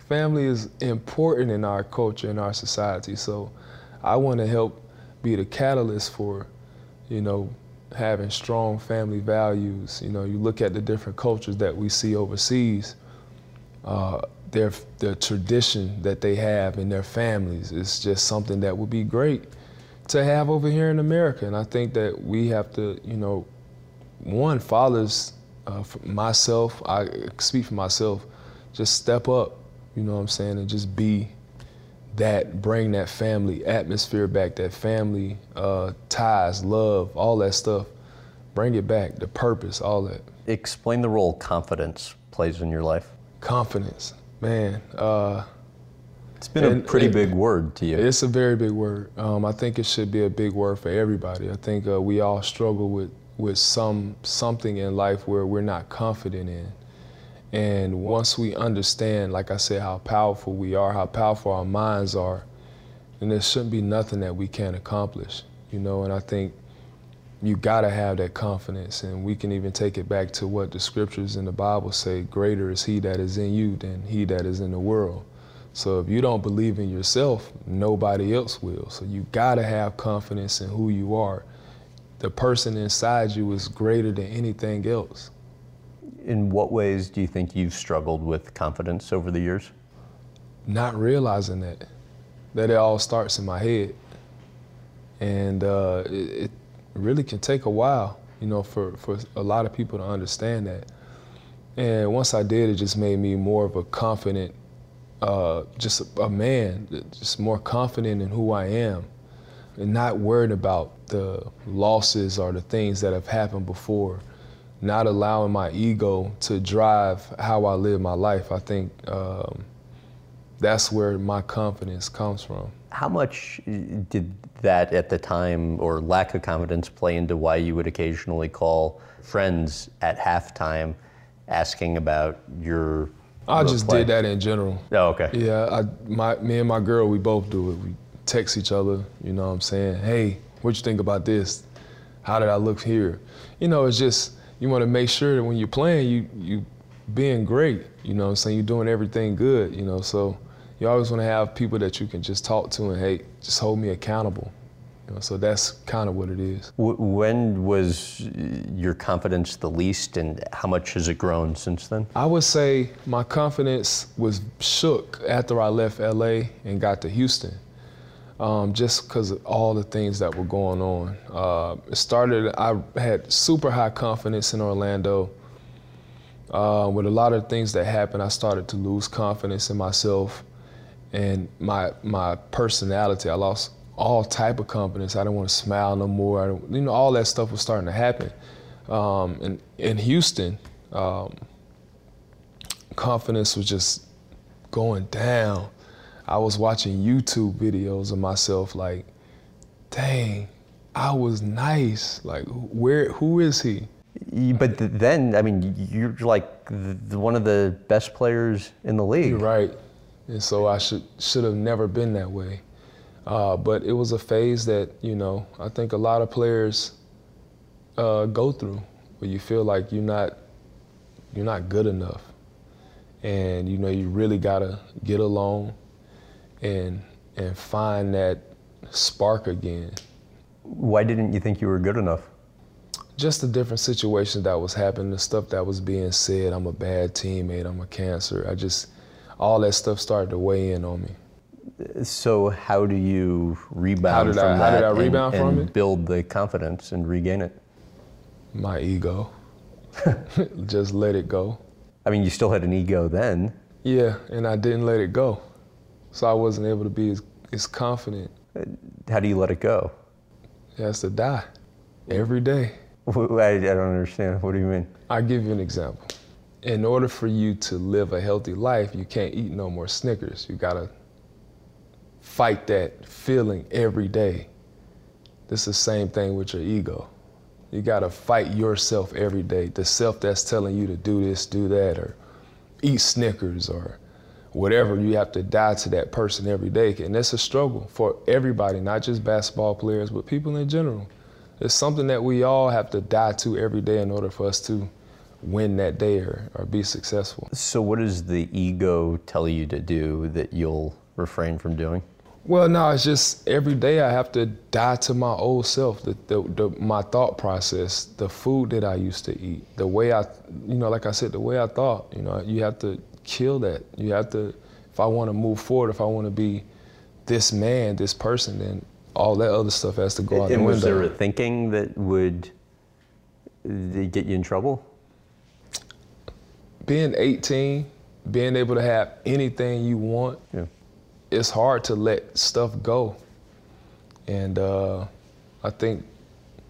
Family is important in our culture, in our society. So I want to help be the catalyst for, you know, having strong family values. You know, you look at the different cultures that we see overseas, uh, their, their tradition that they have in their families is just something that would be great to have over here in America. And I think that we have to, you know, one, fathers, uh, myself, I speak for myself, just step up, you know what I'm saying, and just be that, bring that family atmosphere back, that family uh, ties, love, all that stuff. Bring it back, the purpose, all that.
Explain the role confidence plays in your life.
Confidence, man. Uh,
it's been and, a pretty big word to you.
It's a very big word. Um, I think it should be a big word for everybody. I think uh, we all struggle with with some something in life where we're not confident in. And once we understand, like I said, how powerful we are, how powerful our minds are, then there shouldn't be nothing that we can't accomplish, you know. And I think you gotta have that confidence, and we can even take it back to what the scriptures in the Bible say: "Greater is He that is in you than he that is in the world." So if you don't believe in yourself, nobody else will. So you gotta have confidence in who you are the person inside you is greater than anything else.
In what ways do you think you've struggled with confidence over the years?
Not realizing that, that it all starts in my head. And uh, it, it really can take a while, you know, for, for a lot of people to understand that. And once I did, it just made me more of a confident, uh, just a, a man, just more confident in who I am and not worried about the losses or the things that have happened before, not allowing my ego to drive how I live my life. I think um, that's where my confidence comes from.
How much did that at the time or lack of confidence play into why you would occasionally call friends at halftime asking about your
I just play? did that in general.
Oh, okay.
Yeah, I, my, me and my girl, we both do it. We text each other, you know what I'm saying? Hey, what you think about this? How did I look here? You know, it's just you want to make sure that when you're playing, you you being great, you know what I'm saying? You're doing everything good, you know, so you always want to have people that you can just talk to and hey, just hold me accountable. You know, so that's kind of what it is.
When was your confidence the least, and how much has it grown since then?
I would say my confidence was shook after I left LA and got to Houston um, just because of all the things that were going on. Uh, it started, I had super high confidence in Orlando. Uh, with a lot of things that happened, I started to lose confidence in myself and my my personality. I lost all type of confidence. I didn't want to smile no more. you know, all that stuff was starting to happen. Um, and in Houston, um, confidence was just going down. I was watching YouTube videos of myself like, dang, I was nice. Like, where, who is he?
But then, I mean, you're like the, one of the best players in the league.
You're right. And so I should should have never been that way. Uh, but it was a phase that you know I think a lot of players uh, go through, where you feel like you're not you're not good enough, and you know you really gotta get along and and find that spark again.
Why didn't you think you were good enough?
Just the different situations that was happening, the stuff that was being said. I'm a bad teammate. I'm a cancer. I just all that stuff started to weigh in on me.
So how do you rebound
how did
from
I,
that?
How did I rebound
and,
from
and
it?
Build the confidence and regain it.
My ego. <laughs> just let it go.
I mean, you still had an ego then.
Yeah, and I didn't let it go. So I wasn't able to be as, as confident.
Uh, how do you let it go?
It has to die every day.
I, I don't understand. What do you mean?
I'll give you an example. In order for you to live a healthy life, you can't eat no more Snickers. You gotta fight that feeling every day. This is the same thing with your ego. You gotta fight yourself every day. The self that's telling you to do this, do that, or eat Snickers or whatever. You have to die to that person every day. And that's a struggle for everybody, not just basketball players, but people in general. It's something that we all have to die to every day in order for us to win that day or, or be successful.
So, what does the ego tell you to do that you'll refrain from doing?
Well, no, it's just every day I have to die to my old self, the, the, the, my thought process, the food that I used to eat, the way I, you know, like I said, the way I thought. You know, you have to kill that. You have to, if I want to move forward, if I want to be this man, this person, then all that other stuff has to go out
and
the
was
window.
there a thinking that would get you in trouble?
Being 18, being able to have anything you want,
Yeah.
it's hard to let stuff go. And uh, I think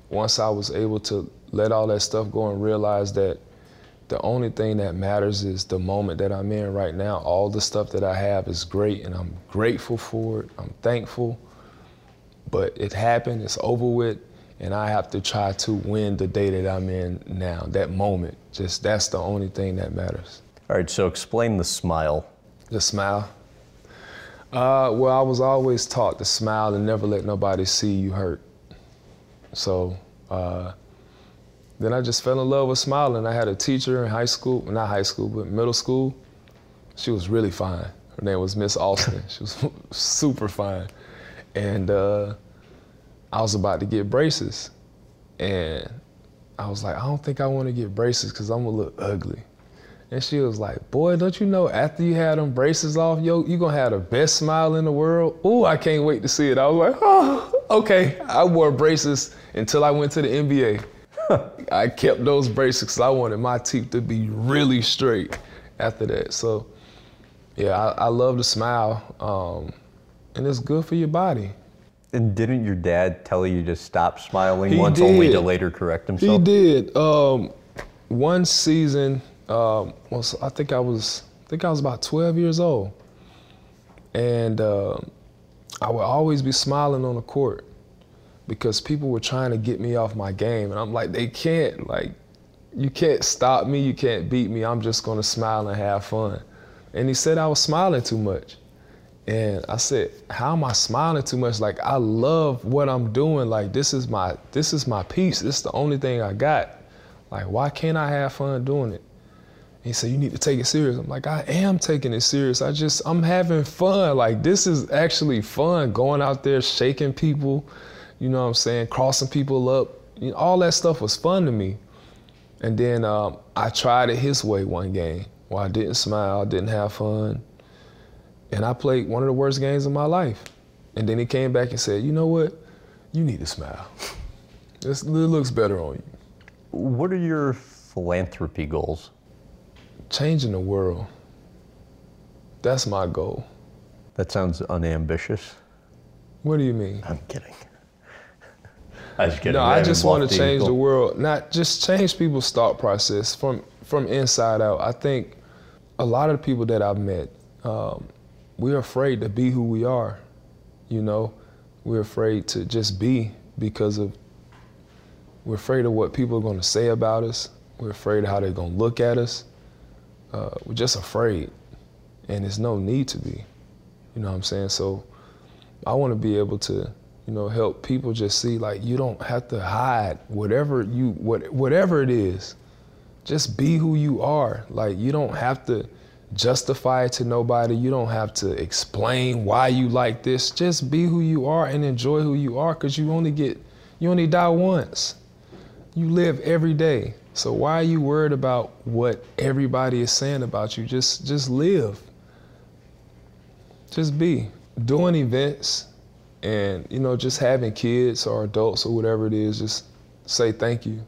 once I was able to let all that stuff go and realize that the only thing that matters is the moment that I'm in right now. All the stuff that I have is great and I'm grateful for it. I'm thankful. But it happened, it's over with, and I have to try to win the day that I'm in now, that moment. Just that's the only thing that matters.
All right, so explain the smile.
The smile. Uh, well, I was always taught to smile and never let nobody see you hurt. So uh, then I just fell in love with smiling. I had a teacher in high school, not high school, but middle school. She was really fine. Her name was Miss Austin. <laughs> she was <laughs> super fine. And uh, I was about to get braces. And I was like, I don't think I want to get braces because I'm gonna look ugly. And she was like, Boy, don't you know after you had them braces off, yo, you gonna have the best smile in the world? Ooh, I can't wait to see it. I was like, Oh, okay. I wore braces until I went to the NBA. <laughs> I kept those braces I wanted my teeth to be really straight after that. So, yeah, I, I love to smile, um, and it's good for your body.
And didn't your dad tell you to stop smiling
He
once, only to later correct himself?
He did. Um, one season, um, was I think I was I think I was about 12 years old, and uh, I would always be smiling on the court because people were trying to get me off my game, and I'm like, they can't. Like, you can't stop me. You can't beat me. I'm just gonna smile and have fun. And he said I was smiling too much. And I said, "How am I smiling too much? Like I love what I'm doing. Like this is my this is my piece. This is the only thing I got. Like why can't I have fun doing it?" He said, "You need to take it serious." I'm like, "I am taking it serious. I just I'm having fun. Like this is actually fun. Going out there shaking people, you know what I'm saying, crossing people up. You know, all that stuff was fun to me." And then um, I tried it his way one game where I didn't smile, didn't have fun. And I played one of the worst games of my life. And then he came back and said, you know what? You need to smile. <laughs> This, it looks better on you.
What are your philanthropy goals?
Changing the world. That's my goal.
That sounds unambitious.
What do you mean?
I'm kidding. I kidding.
No, I just want to change the world, not just change people's thought process from from inside out. I think a lot of the people that I've met, um, we're afraid to be who we are. You know, we're afraid to just be because of we're afraid of what people are going to say about us. We're afraid of how they're going to look at us. Uh, we're just afraid, and there's no need to be. You know what I'm saying? So I want to be able to, you know, help people just see like you don't have to hide whatever you what whatever it is. Just be who you are. Like you don't have to justify it to nobody. You don't have to explain why you like this. Just be who you are and enjoy who you are cuz you only get you only die once. You live every day. So why are you worried about what everybody is saying about you? Just just live. Just be doing events and you know just having kids or adults or whatever it is just say thank you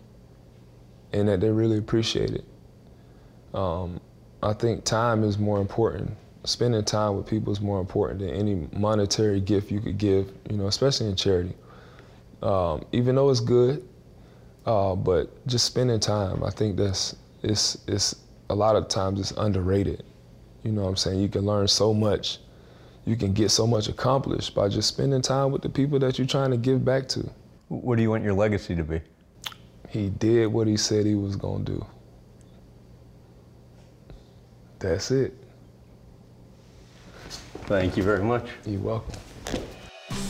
and that they really appreciate it um, i think time is more important spending time with people is more important than any monetary gift you could give you know especially in charity um, even though it's good Uh, but just spending time, I think that's it's it's a lot of times it's underrated. You know what I'm saying? You can learn so much, you can get so much accomplished by just spending time with the people that you're trying to give back to.
What do you want your legacy to be?
He did what he said he was gonna do. That's it.
Thank you very much.
You're welcome.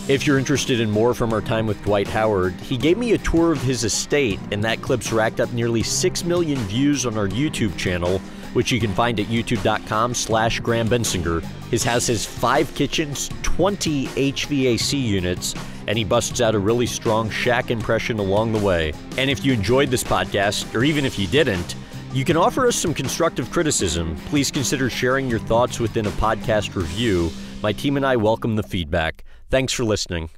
If you're interested in more from our time with Dwight Howard, he gave me a tour of his estate, and that clip's racked up nearly 6 million views on our YouTube channel, which you can find at youtube.com slash Graham Bensinger. His house has five kitchens, 20 HVAC units, and he busts out a really strong Shaq impression along the way. And if you enjoyed this podcast, or even if you didn't, you can offer us some constructive criticism. Please consider sharing your thoughts within a podcast review. My team and I welcome the feedback. Thanks for listening.